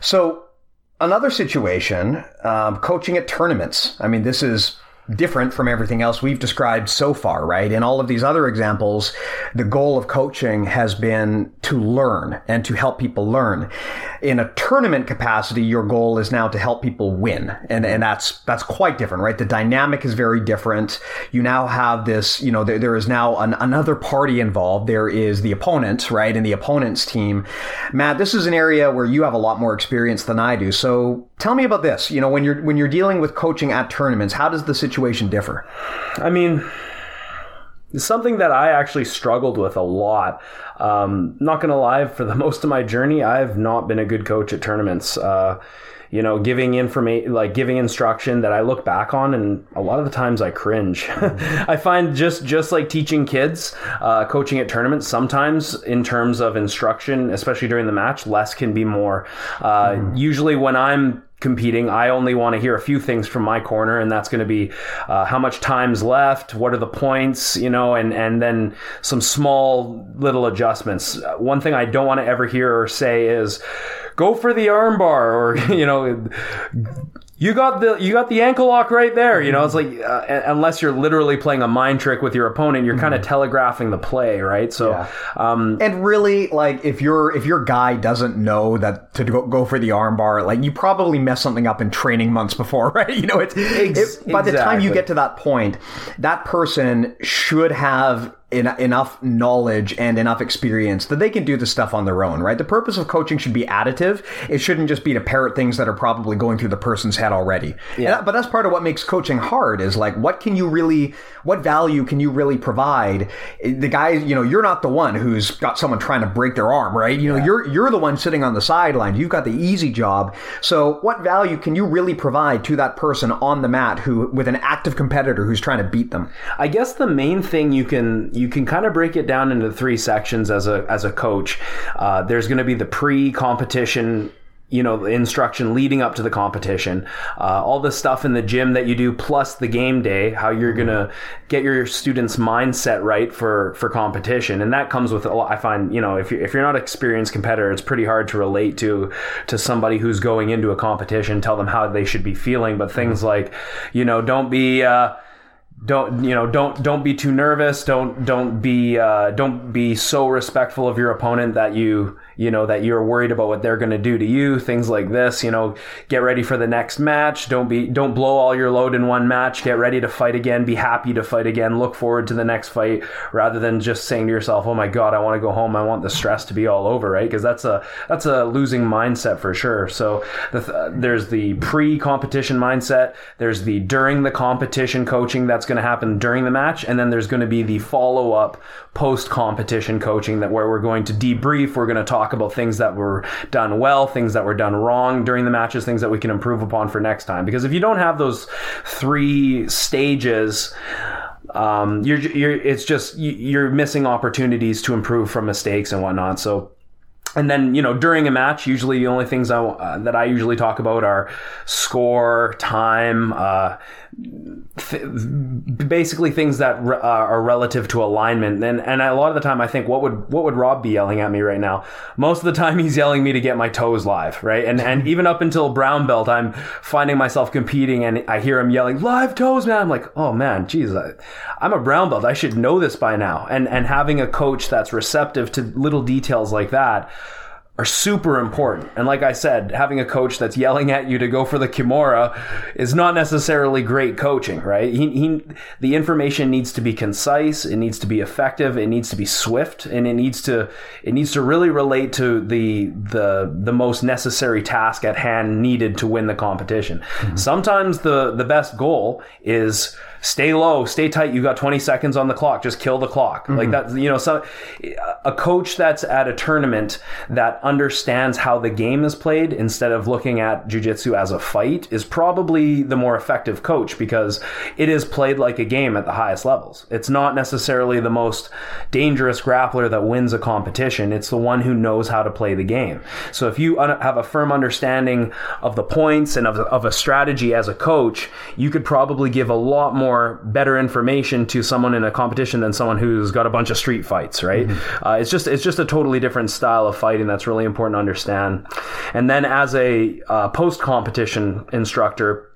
So, another situation, um, coaching at tournaments. I mean, this is different from everything else we've described so far, right? In all of these other examples, the goal of coaching has been to learn and to help people learn. In a tournament capacity, your goal is now to help people win. And, and that's, that's quite different, right? The dynamic is very different. You now have this, you know, there, there is now an, another party involved. There is the opponent, right? And the opponent's team. Matt, this is an area where you have a lot more experience than I do. So tell me about this. You know, when you're, when you're dealing with coaching at tournaments, how does the situation differ? I mean, something that I actually struggled with a lot. Um, not gonna lie, for the [LAUGHS] most of my journey, I've not been a good coach at tournaments. Uh, you know, giving information, like giving instruction that I look back on, and a lot of the times I cringe. [LAUGHS] I find just just like teaching kids, uh, coaching at tournaments. Sometimes, in terms of instruction, especially during the match, less can be more. Uh, Usually, when I'm competing, I only want to hear a few things from my corner, and that's going to be uh, how much time's left, what are the points, you know, and and then some small little adjustments. One thing I don't want to ever hear or say is, "Go for the armbar," or [LAUGHS] you know. You got the you got the ankle lock right there. You know, it's like uh, unless you're literally playing a mind trick with your opponent, you're kind of telegraphing the play, right? So, Yeah. um, And really, like, if your if your guy doesn't know that to go, go for the armbar, like, you probably mess something up in training months before, [LAUGHS] right? You know, it's Ex- it, by the time you get to that point, that person should have en- enough knowledge and enough experience that they can do the stuff on their own, right? The purpose of coaching should be additive. It shouldn't just be to parrot things that are probably going through the person's head already. Yeah. but that's part of what makes coaching hard is like, what can you really, what value can you really provide? The guy, you know, you're not the one who's got someone trying to break their arm, right? You know, yeah. you're, you're the one sitting on the sideline. You've got the easy job. So what value can you really provide to that person on the mat who, with an active competitor who's trying to beat them? I guess the main thing you can, you can kind of break it down into three sections as a, as a coach. Uh, there's going to be the pre-competition you know, instruction leading up to the competition, uh, all the stuff in the gym that you do, plus the game day, how you're mm-hmm. gonna get your students' mindset right for for competition, and that comes with a lot. I find, you know, if you're, if you're not an experienced competitor, it's pretty hard to relate to to somebody who's going into a competition, tell them how they should be feeling. But things mm-hmm. like, you know, don't be. Uh, don't you know don't don't be too nervous. Don't don't be uh, don't be so respectful of your opponent that you you know that you're worried about what they're going to do to you things like this you know get ready for the next match. Don't be don't blow all your load in one match. Get ready to fight again. Be happy to fight again. Look forward to the next fight rather than just saying to yourself oh my god I want to go home. I want the stress to be all over right? Because that's a that's a losing mindset for sure. So the, there's the pre-competition mindset. There's the during the competition coaching that's going to happen during the match. And then there's going to be the follow-up post-competition coaching that where we're going to debrief. We're going to talk talk about things that were done well, things that were done wrong during the matches, things that we can improve upon for next time. Because if you don't have those three stages, um, you're, you're, it's just, you're missing opportunities to improve from mistakes and whatnot. So, and then you know during a match usually the only things I, uh, that i usually talk about are score time uh, basically things that re- uh, are relative to alignment. And and a lot of the time, I think what would what would Rob be yelling at me right now? Most of the time, [LAUGHS] he's yelling me to get my toes live, right? And and even up until brown belt, I'm finding myself competing, and I hear him yelling live toes, man. I'm like, oh man, geez, I, I'm a brown belt. I should know this by now. And and having a coach that's receptive to little details like that are super important. And like I said, having a coach that's yelling at you to go for the Kimura is not necessarily great coaching, right? He, he, the information needs to be concise, it needs to be effective, it needs to be swift, and it needs to it needs to really relate to the the the most necessary task at hand needed to win the competition. Mm-hmm. Sometimes the the best goal is stay low, stay tight. You got 20 seconds on the clock. Just kill the clock. Mm-hmm. Like that, you know, so a coach that's at a tournament that understands how the game is played instead of looking at jujitsu as a fight is probably the more effective coach because it is played like a game at the highest levels. It's not necessarily the most dangerous grappler that wins a competition. It's the one who knows how to play the game. So if you have a firm understanding of the points and of, of a strategy as a coach, you could probably give a lot more better information to someone in a competition than someone who's got a bunch of street fights, right? Mm-hmm. Uh, it's just it's just a totally different style of fighting that's really important to understand. And then as a uh, post competition instructor,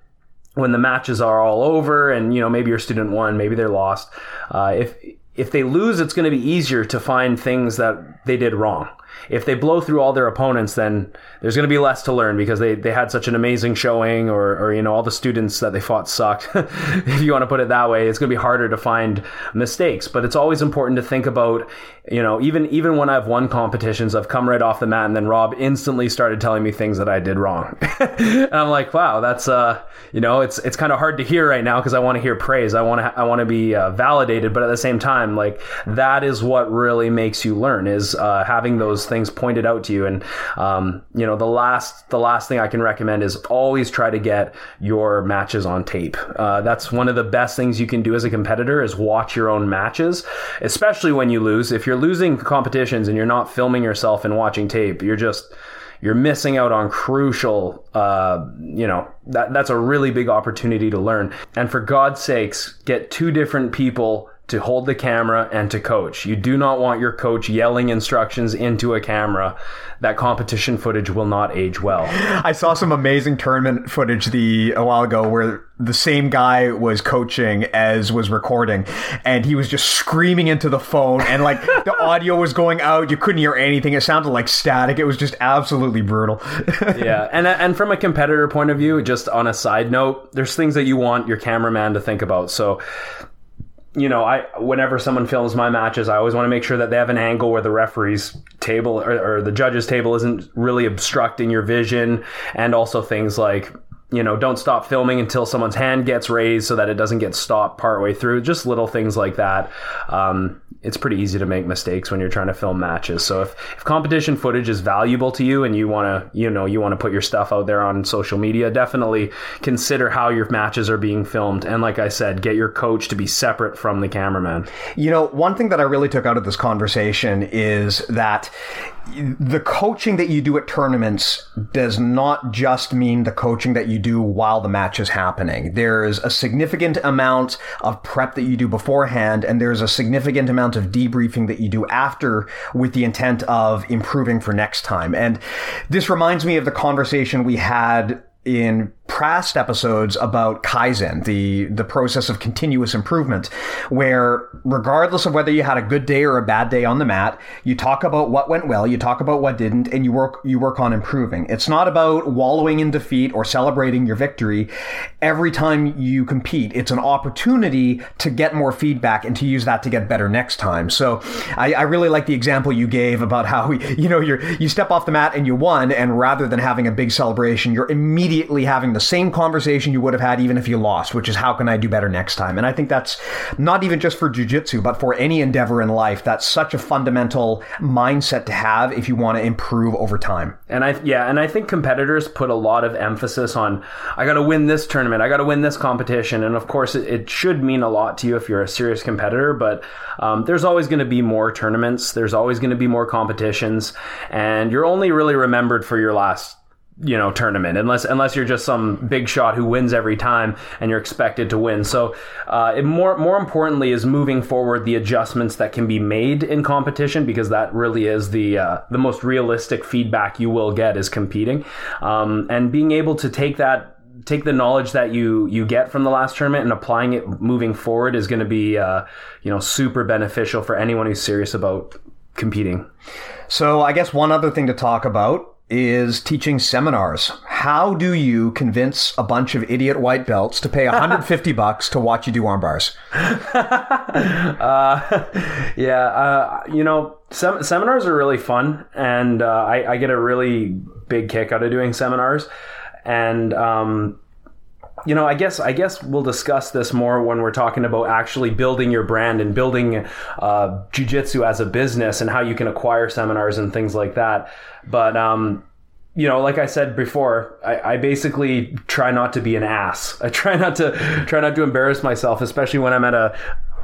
when the matches are all over and you know maybe your student won, maybe they're lost, uh, if if they lose, it's going to be easier to find things that they did wrong if they blow through all their opponents, then there's going to be less to learn because they, they had such an amazing showing or, or, you know, all the students that they fought sucked. [LAUGHS] if you want to put it that way, it's going to be harder to find mistakes. But it's always important to think about, you know, even, even when I've won competitions, I've come right off the mat and then Rob instantly started telling me things that I did wrong. [LAUGHS] and I'm like, wow, that's, uh, you know, it's, it's kind of hard to hear right now because I want to hear praise. I want to, I want to be uh, validated. But at the same time, like that is what really makes you learn is uh, having those things pointed out to you. And, um, you know, the last, the last thing I can recommend is always try to get your matches on tape. Uh, that's one of the best things you can do as a competitor is watch your own matches, especially when you lose. If you're losing competitions and you're not filming yourself and watching tape, you're just, you're missing out on crucial uh, you know that that's a really big opportunity to learn and for god's sakes get two different people to hold the camera and to coach. You do not want your coach yelling instructions into a camera. That competition footage will not age well. I saw some amazing tournament footage the a while ago where the same guy was coaching as was recording and he was just screaming into the phone and like the [LAUGHS] audio was going out you couldn't hear anything it sounded like static it was just absolutely brutal [LAUGHS] yeah and and from a competitor point of view just on a side note there's things that you want your cameraman to think about so you know, I whenever someone films my matches, I always want to make sure that they have an angle where the referee's table or, or the judge's table isn't really obstructing your vision, and also things like you know, don't stop filming until someone's hand gets raised so that it doesn't get stopped partway through. Just little things like that. Um, it's pretty easy to make mistakes when you're trying to film matches. So if, if competition footage is valuable to you and you want to, you know, you want to put your stuff out there on social media, definitely consider how your matches are being filmed. And like I said, get your coach to be separate from the cameraman. You know, one thing that I really took out of this conversation is that the coaching that you do at tournaments does not just mean the coaching that you do while the match is happening. There's a significant amount of prep that you do beforehand, and there's a significant amount of debriefing that you do after with the intent of improving for next time. And this reminds me of the conversation we had in past episodes about Kaizen, the, the process of continuous improvement, where regardless of whether you had a good day or a bad day on the mat, you talk about what went well, you talk about what didn't, and you work, you work on improving. It's not about wallowing in defeat or celebrating your victory every time you compete. It's an opportunity to get more feedback and to use that to get better next time. So I, I really like the example you gave about how, [LAUGHS] you know, you you step off the mat and you won, and rather than having a big celebration, you're immediately having the same conversation you would have had even if you lost, which is how can I do better next time? And I think that's not even just for jujitsu, but for any endeavor in life. That's such a fundamental mindset to have if you want to improve over time. And I, yeah, and I think competitors put a lot of emphasis on, I got to win this tournament, I got to win this competition. And of course, it, it, should mean a lot to you if you're a serious competitor, but um, there's always going to be more tournaments, there's always going to be more competitions, and you're only really remembered for your last you know tournament unless unless you're just some big shot who wins every time and you're expected to win. So uh, it more more importantly is moving forward the adjustments that can be made in competition because that really is the uh, the most realistic feedback you will get is competing. Um, and being able to take that take the knowledge that you you get from the last tournament and applying it moving forward is going to be uh, you know super beneficial for anyone who's serious about competing. So i guess one other thing to talk about is teaching seminars. How do you convince a bunch of idiot white belts to pay 150 [LAUGHS] bucks to watch you do arm bars? [LAUGHS] uh, [LAUGHS] yeah, uh, you know, sem- seminars are really fun, and uh, I, I, get a really big kick out of doing seminars. And um, you know, I guess I guess we'll discuss this more when we're talking about actually building your brand and building uh, jujitsu as a business and how you can acquire seminars and things like that. But um, you know, like I said before, I, I, basically try not to be an ass. [LAUGHS] I try not to try not to embarrass myself, especially when I'm at a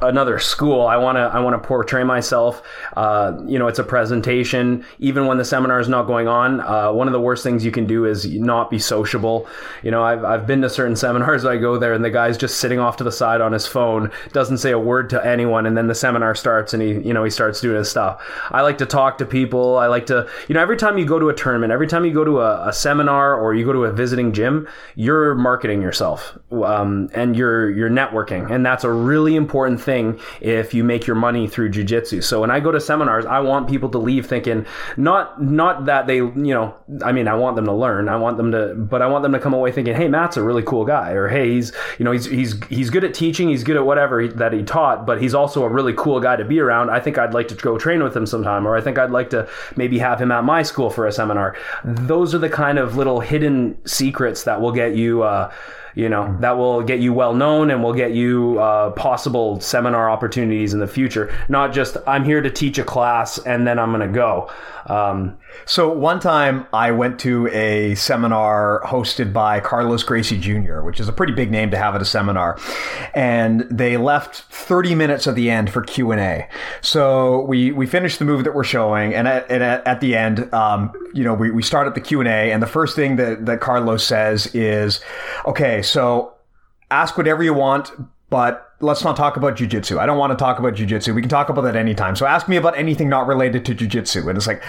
another school. I want to I want to portray myself. Uh, you know, it's a presentation. Even when the seminar is not going on, uh, one of the worst things you can do is not be sociable. You know, I've I've been to certain [LAUGHS] seminars. I go there and the guy's just sitting off to the side on his phone, doesn't say a word to anyone, and then the seminar starts and he you know he starts doing his stuff. I like to talk to people. I like to you know every time you go to a tournament, every time you go to a, a seminar or you go to a visiting gym, you're marketing yourself um, and you're you're networking, and that's a really important thing if you make your money through jujitsu. So when I go to seminars, I want people to leave thinking not not that they you know I mean I want them to learn, I want them to, but I want them to come away thinking, hey, Matt's a really cool guy, or hey, he's you know he's he's he's good at teaching, he's good at whatever that he taught, but he's also a really cool guy to be around. I think I'd like to go train with him sometime, or I think I'd like to maybe have him at my school for a seminar. Those are the kind of little hidden secrets that will get you. Uh, you know that will get you well known and will get you uh, possible seminar opportunities in the future not just i'm here to teach a class and then i'm going to go um, so one time I went to a seminar hosted by Carlos Gracie Jr., which is a pretty big name to have at a seminar, and they left 30 minutes at the end for Q and A. So we we finished the movie that we're showing, and at, and at, at the end, um, you know, we, we start at the Q and A, and the first thing that that Carlos says is, "Okay, so ask whatever you want, but let's not talk about jujitsu. I don't want to talk about jujitsu. We can talk about that anytime. So ask me about anything not related to jujitsu. And it's like,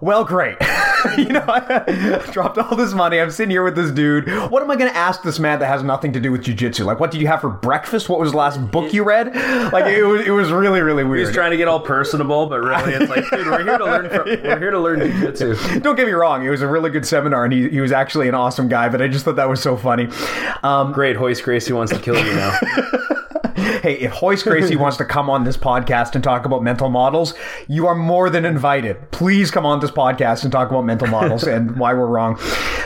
well, great. [LAUGHS] you know, [LAUGHS] I dropped all this money. I'm sitting here with this dude. What am I going to ask this man that has nothing to do with jujitsu? Like, what did you have for breakfast? What was the last book you read? Like, it was, it was really, really weird. He's trying to get all personable, but really, it's like, dude, we're here to learn. From, [LAUGHS] we're here to learn jujitsu. Don't get me wrong. It was a really good seminar, and he, he was actually an awesome guy. But I just thought that was so funny. Um, Great, Royce Gracie wants to kill you now. Hey, if Royce Gracie [LAUGHS] wants to come on this podcast and talk about mental models, you are more than invited. Please come on this podcast and talk about mental models and [LAUGHS] why we're wrong.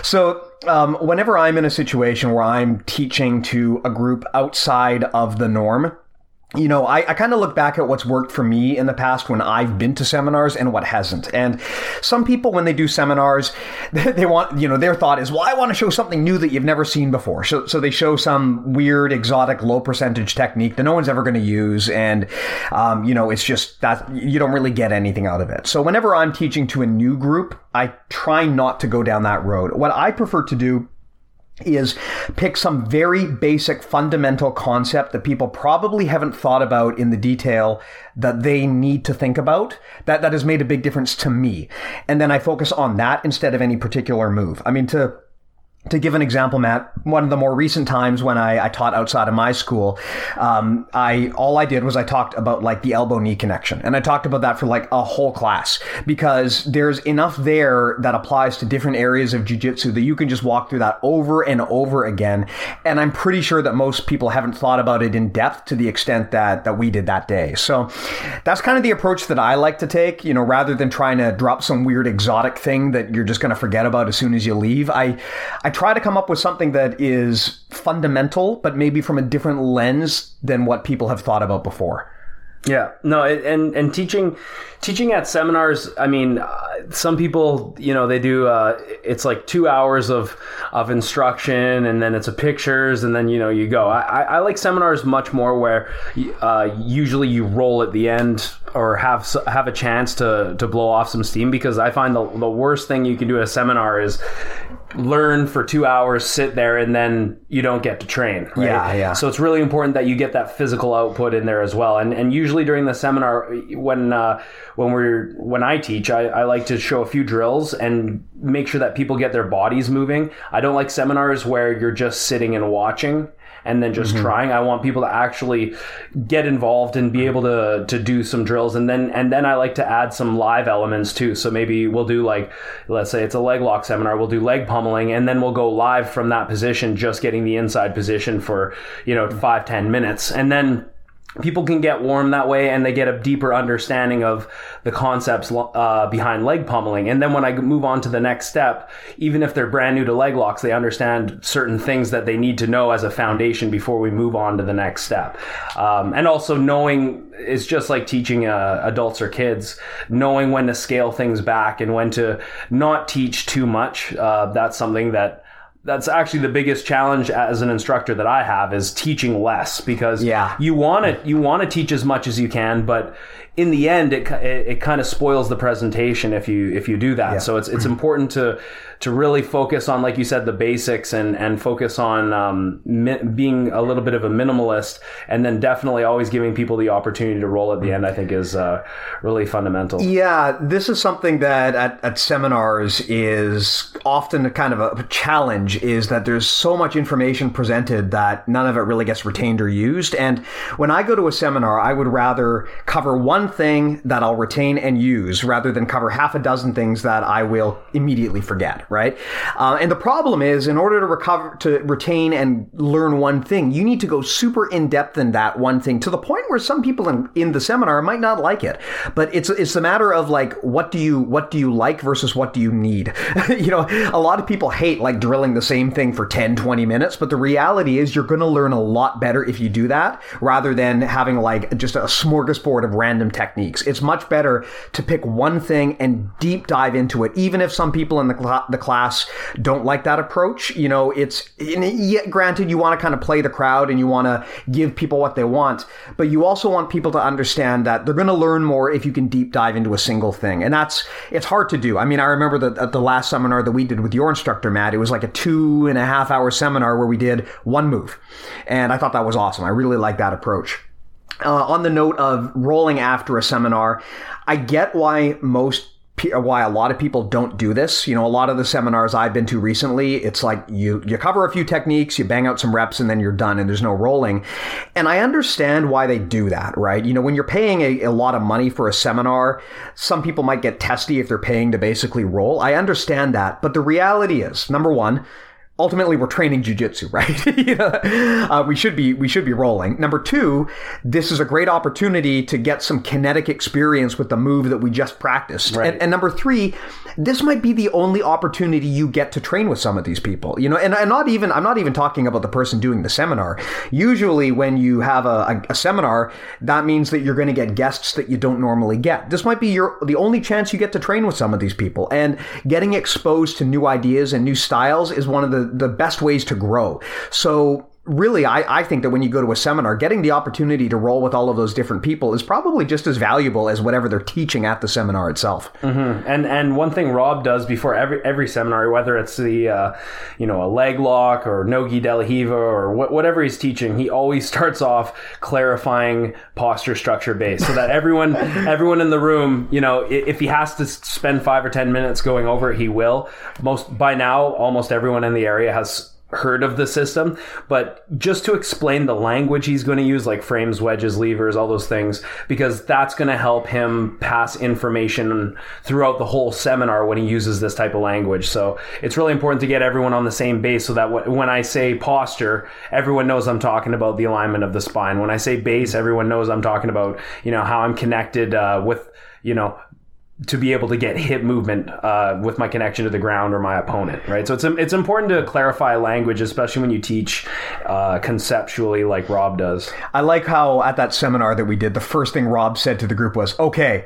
So, um, whenever I'm in a situation where I'm teaching to a group outside of the norm, you know, I, I kind of look back at what's worked for me in the past when I've been to seminars and what hasn't. And some people, when they do seminars, [LAUGHS] they want, you know, their thought is, well, I want to show something new that you've never seen before. So, so they show some weird, exotic, low percentage technique that no one's ever going to use. And, um, you know, it's just that you don't really get anything out of it. So whenever I'm teaching to a new group, I try not to go down that road. What I prefer to do is pick some very basic fundamental concept that people probably haven't thought about in the detail that they need to think about. That that has made a big difference to me. And then i focus on that instead of any particular move. I mean to to give an example, Matt, one of the more recent times when I, I taught outside of my school, um, I all I did was I talked about like the elbow knee connection, and I talked about that for like a whole class because there's enough there that applies to different areas of jujitsu that you can just walk through that over and over again. And I'm pretty sure that most people haven't thought about it in depth to the extent that that we did that day. So that's kind of the approach that I like to take. You know, rather than trying to drop some weird exotic thing that you're just going to forget about as soon as you leave, I I try to come up with something that is fundamental, but maybe from a different lens than what people have thought about before. Yeah, no, and and teaching teaching at seminars. I mean, uh, some people, you know, they do. Uh, it's like two hours of of instruction, and then it's a pictures, and then you know you go. I, I like seminars much more where uh, usually you roll at the end or have have a chance to to blow off some steam because I find the the worst thing you can do at a seminar is learn for two hours, sit there, and then you don't get to train. Right? Yeah, yeah. So it's really important that you get that physical output in there as well. And and usually during the seminar, when uh, when we're when I teach, I, I like to show a few drills and make sure that people get their bodies moving. I don't like seminars where you're just sitting and watching and then just mm-hmm. trying. I want people to actually get involved and be able to to do some drills, and then and then I like to add some live elements too. So maybe we'll do like let's say it's a leg lock seminar, we'll do leg pummeling, and then we'll go live from that position, just getting the inside position for you know five ten minutes, and then people can get warm that way and they get a deeper understanding of the concepts uh, behind leg pummeling. And then when i move on to the next step even if they're brand new to leg locks they understand certain things that they need to know as a foundation before we move on to the next step. Um, and also knowing is just like teaching uh, adults or kids knowing when to scale things back and when to not teach too much uh, that's something that that's actually the biggest challenge as an instructor that I have is teaching less because yeah. you want to you want to teach as much as you can, but in the end, it it, it kind of spoils the presentation if you if you do that. Yeah. So it's it's important to to really focus on, like you said, the basics and and focus on um, mi- being a little bit of a minimalist, and then definitely always giving people the opportunity to roll at the end. I think is uh, really fundamental. Yeah, this is something that at, at seminars is often a kind of a challenge. Is that there's so much information presented that none of it really gets retained or used. And when I go to a seminar, I would rather cover one thing that I'll retain and use rather than cover half a dozen things that I will immediately forget right? Uh, and the problem is, in order to recover, to retain and learn one thing, you need to go super in depth in that one thing to the point where some people in, in the seminar might not like it. But it's it's a matter of like, what do you what do you like versus what do you need? [LAUGHS] you know, a lot of people hate like drilling the same thing for 10, 20 minutes, but the reality is you're going to learn a lot better if you do that rather than having like just a smorgasbord of random techniques. It's much better to pick one thing and deep dive into it, even if some people in the, the class don't like that approach. You know, it's yet granted you want to kind of play the crowd and you want to give people what they want, but you also want people to understand that they're going to learn more if you can deep dive into a single thing. And that's, it's hard to do. I mean, I remember that the last seminar that we did with your instructor, Matt, it was like a two and a half hour seminar where we did one move. And I thought that was awesome. I really like that approach. Uh, on the note of rolling after a seminar, I get why most why a lot of people don't do this. You know, a lot of the seminars I've been to recently, it's like you you cover a few techniques, you bang out some reps, and then you're done, and there's no rolling. And I understand why they do that, right? You know, when you're paying a, a lot of money for a seminar, some people might get testy if they're paying to basically roll. I understand that, but the reality is, number one ultimately we're training jujitsu, [LAUGHS] right? you know, uh, we should be we should be rolling. Number two, this is a great opportunity to get some kinetic experience with the move that we just practiced. Right. And, and number three, this might be the only opportunity you get to train with some of these people. You know, and I'm not even I'm not even talking about the person doing the seminar. Usually, when you have a, a, a seminar, that means that you're going to get guests that you don't normally get. This might be your the only chance you get to train with some of these people, and getting exposed to new ideas and new styles is one of the the best ways to grow. So really, I, I think that when you go to a seminar, getting the opportunity to roll with all of those different people is probably just as valuable as whatever they're teaching at the seminar itself. Mm-hmm. And and one thing Rob does before every every seminar, whether it's the uh, you know a leg lock or nogi de la riva or wh- whatever he's teaching, he always [LAUGHS] starts off clarifying posture structure base so that everyone [LAUGHS] everyone in the room, you know, if he has to spend five or ten minutes going over it, he will. Most by now, almost everyone in the area has heard of the system, but just to explain the language he's going to use, like frames, wedges, levers, all those things, because that's going to help him pass information throughout the whole seminar when he uses this type of language. So it's really important to get everyone on the same base so that when I say posture, everyone knows I'm talking about the alignment of the spine. When I say base, everyone knows I'm talking about, you know, how I'm connected uh, with, you know, to be able to get hip movement uh, with my connection to the ground or my opponent, right? So it's it's important to clarify language, especially when you teach uh, conceptually, like Rob does. I like how at that seminar that we did, the first thing Rob said to the group was, "Okay."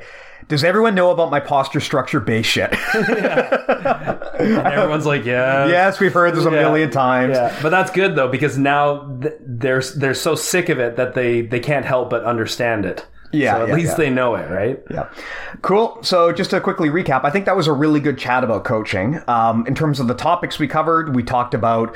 Does everyone know about my posture structure base shit? [LAUGHS] and everyone's like, yeah. Yes, we've heard this a Yeah. million times. Yeah, but that's good though because now th- they're they're so sick of it that they they can't help but understand it. Yeah, so at yeah, least yeah. they know it, right? Yeah. Cool. So just to quickly recap, I think that was a really good chat about coaching. Um, in terms of the topics we covered, we talked about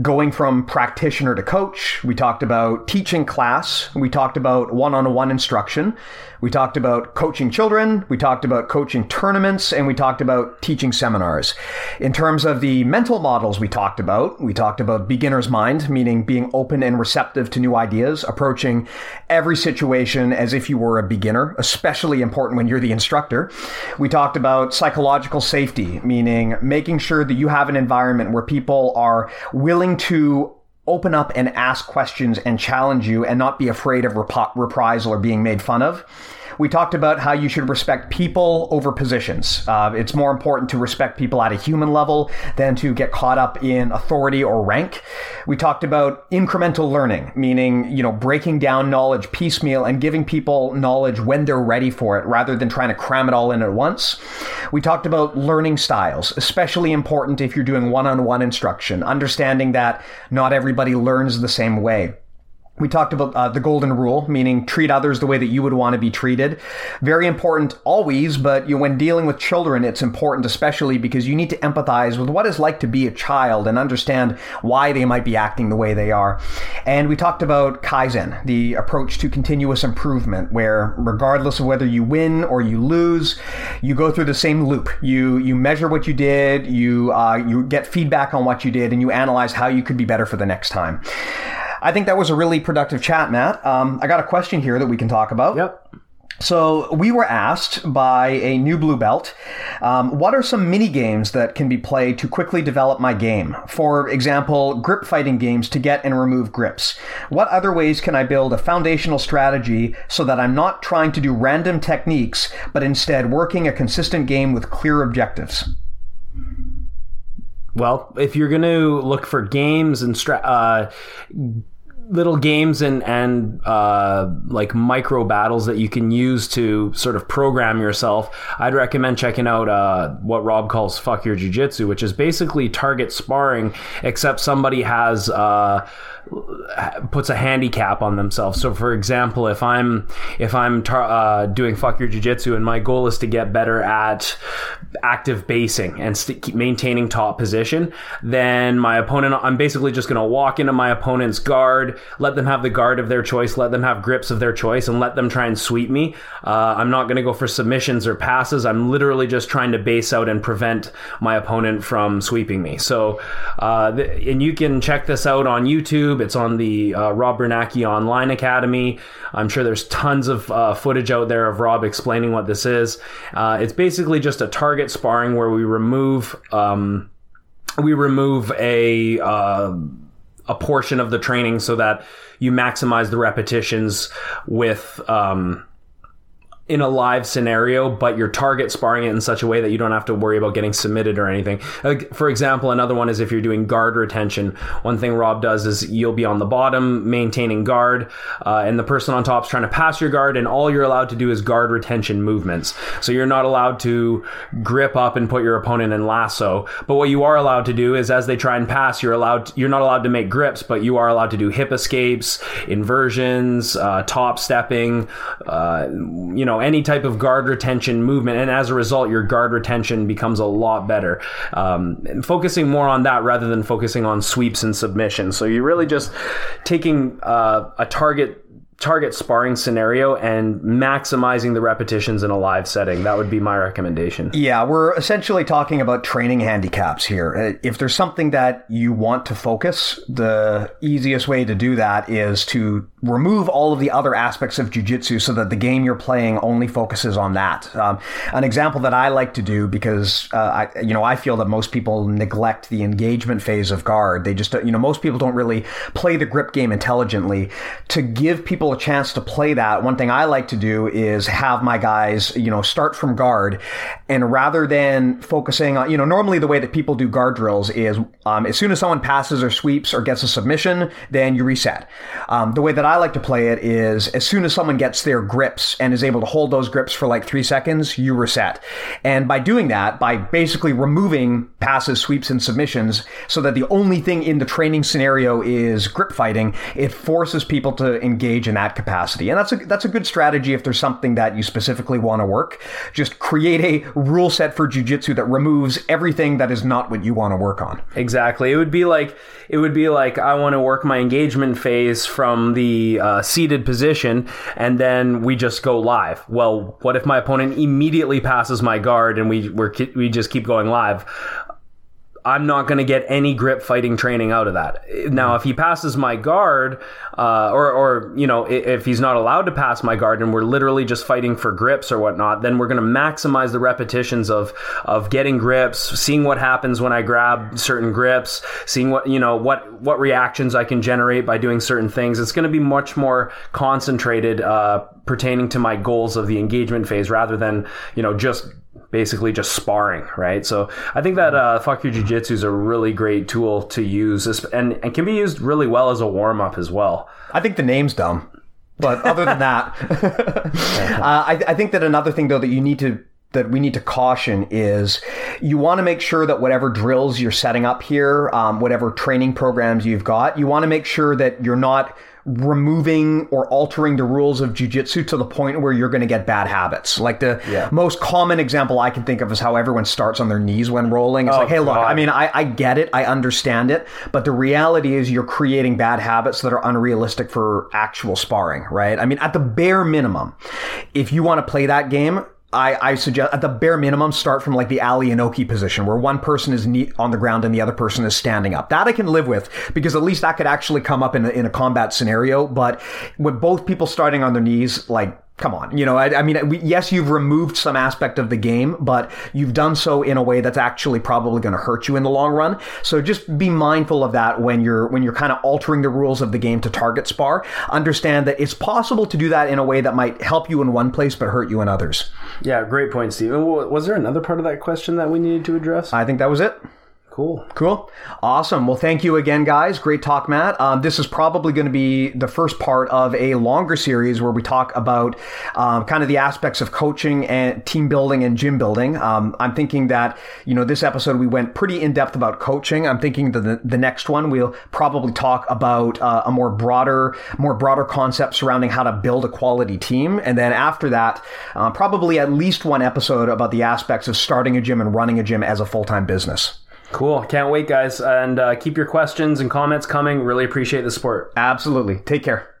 going from practitioner to coach. We talked about teaching class. We talked about one-on-one instruction. We talked about coaching children. We talked about coaching tournaments and we talked about teaching seminars. In terms of the mental models we talked about, we talked about beginner's mind, meaning being open and receptive to new ideas, approaching every situation as if you were a beginner, especially important when you're the instructor. We talked about psychological safety, meaning making sure that you have an environment where people are willing to open up and ask questions and challenge you and not be afraid of rep- reprisal or being made fun of. We talked about how you should respect people over positions. Uh, it's more important to respect people at a human level than to get caught up in authority or rank. We talked about incremental learning, meaning, you know, breaking down knowledge piecemeal and giving people knowledge when they're ready for it rather than trying to cram it all in at once. We talked about learning styles, especially important if you're doing one on one instruction, understanding that not everybody learns the same way. We talked about uh, the golden rule, meaning treat others the way that you would want to be treated. Very important always, but you know, when dealing with children, it's important especially because you need to empathize with what it's like to be a child and understand why they might be acting the way they are. And we talked about Kaizen, the approach to continuous improvement, where regardless of whether you win or you lose, you go through the same loop. You you measure what you did, you uh, you get feedback on what you did, and you analyze how you could be better for the next time. I think that was a really productive chat, Matt. Um, I got a question here that we can talk about. Yep. So we were asked by a new blue belt, um, what are some mini games that can be played to quickly develop my game? For example, grip fighting games to get and remove grips. What other ways can I build a foundational strategy so that I'm not trying to do random techniques, but instead working a consistent game with clear objectives? Well, if you're going to look for games and stra- uh, little games and and uh, like micro battles that you can use to sort of program yourself, I'd recommend checking out uh, what Rob calls "fuck your jujitsu," which is basically target sparring, except somebody has. Uh, puts a handicap on themselves. So, for example, if I'm if I'm tar- uh, doing fuck your jujitsu and my goal is to get better at active basing and st- keep maintaining top position, then my opponent, I'm basically just going to walk into my opponent's guard, let them have the guard of their choice, let them have grips of their choice, and let them try and sweep me. Uh, I'm not going to go for submissions or passes. I'm literally just trying to base out and prevent my opponent from sweeping me. So, uh, th- and you can check this out on YouTube. It's on the uh, Rob Biernacki Online Academy. I'm sure there's tons of uh, footage out there of Rob explaining what this is. Uh, it's basically just a target sparring where we remove. Um, we remove a uh, a portion of the training so that you maximize the repetitions with um, in a live scenario, but you're target sparring it in such a way that you don't have to worry about getting submitted or anything. For example, another one is if you're doing guard retention. One thing Rob does is you'll be on the bottom maintaining guard, uh, and the person on top is trying to pass your guard, and all you're allowed to do is guard retention movements. So you're not allowed to grip up and put your opponent in lasso. But what you are allowed to do is as they try and pass, you're allowed to, you're not allowed to make grips, but you are allowed to do hip escapes, inversions, uh, top stepping, uh, you know any type of guard retention movement, and as a result, your guard retention becomes a lot better. Um, focusing more on that rather than focusing on sweeps and submissions. So you're really just taking uh, a target target sparring scenario and maximizing the repetitions in a live setting. That would be my recommendation. Yeah, we're essentially talking about training handicaps here. Uh, if there's something that you want to focus, the easiest way to do that is to remove all of the other aspects of jujitsu so that the game you're playing only focuses on that. Um, an example that I like to do because uh, I, you know, I feel that most people neglect the engagement phase of guard. They just, you know, most people don't really play the grip game intelligently. To give people a chance to play that, one thing I like to do is have my guys, you know, start from guard, and rather than focusing on, you know, normally the way that people do guard drills is um, as soon as someone passes or sweeps or gets a submission, then you reset. Um, the way that I like to play it is as soon as someone gets their grips and is able to hold those grips for like three seconds, you reset. And by doing that, by basically removing passes, sweeps, and submissions, so that the only thing in the training scenario is grip fighting, it forces people to engage in that capacity. And that's a that's a good strategy if there's something that you specifically want to work. Just create a rule set for jujitsu that removes everything that is not what you want to work on. Exactly. It would be like it would be like I want to work my engagement phase from the uh, seated position, and then we just go live. Well, what if my opponent immediately passes my guard and we we we just keep going live? I'm not going to get any grip fighting training out of that. Now, if he passes my guard, uh, or, or, you know, if he's not allowed to pass my guard and we're literally just fighting for grips or whatnot, then we're going to maximize the repetitions of, of getting grips, seeing what happens when I grab certain grips, seeing what, you know, what, what reactions I can generate by doing certain things. It's going to be much more concentrated, uh, pertaining to my goals of the engagement phase rather than, you know, just basically just sparring, right? So I think that uh, Fuck Your Jiu-Jitsu is a really great tool to use and, and can be used really well as a warm-up as well. I think the name's dumb. But other than that, [LAUGHS] uh, I, I think that another thing though that you need to that we need to caution is you want to make sure that whatever drills you're setting up here, um, whatever training programs you've got, you want to make sure that you're not removing or altering the rules of jujitsu to the point where you're going to get bad habits. Like the yeah. most common example I can think of is how everyone starts on their knees when rolling. It's oh, like, hey, look, I mean, I, I get it, I understand it, but the reality is you're creating bad habits that are unrealistic for actual sparring, right? I mean, at the bare minimum, if you want to play that game, I, I suggest at the bare minimum start from like the Ali Inoki position where one person is on the ground and the other person is standing up. That I can live with because at least that could actually come up in a, in a combat scenario. But with both people starting on their knees, like come on. You know, I, I mean, we, yes, you've removed some aspect of the game, but you've done so in a way that's actually probably going to hurt you in the long run. So just be mindful of that when you're when you're kind of altering the rules of the game to target spar. Understand that it's possible to do that in a way that might help you in one place but hurt you in others. Yeah, great point, Stephen. Was there another part of that question that we needed to address? I think that was it. Cool. Cool. Awesome. Well, thank you again, guys. Great talk, Matt. Um, this is probably going to be the first part of a longer series where we talk about um, kind of the aspects of coaching and team building and gym building. Um, I'm thinking that, you know, this episode we went pretty in depth about coaching. I'm thinking that the, the next one we'll probably talk about uh, a more broader, more broader concept surrounding how to build a quality team. And then after that, uh, probably at least one episode about the aspects of starting a gym and running a gym as a full time business. Cool. Can't wait, guys. And uh, keep your questions and comments coming. Really appreciate the support. Absolutely. Take care.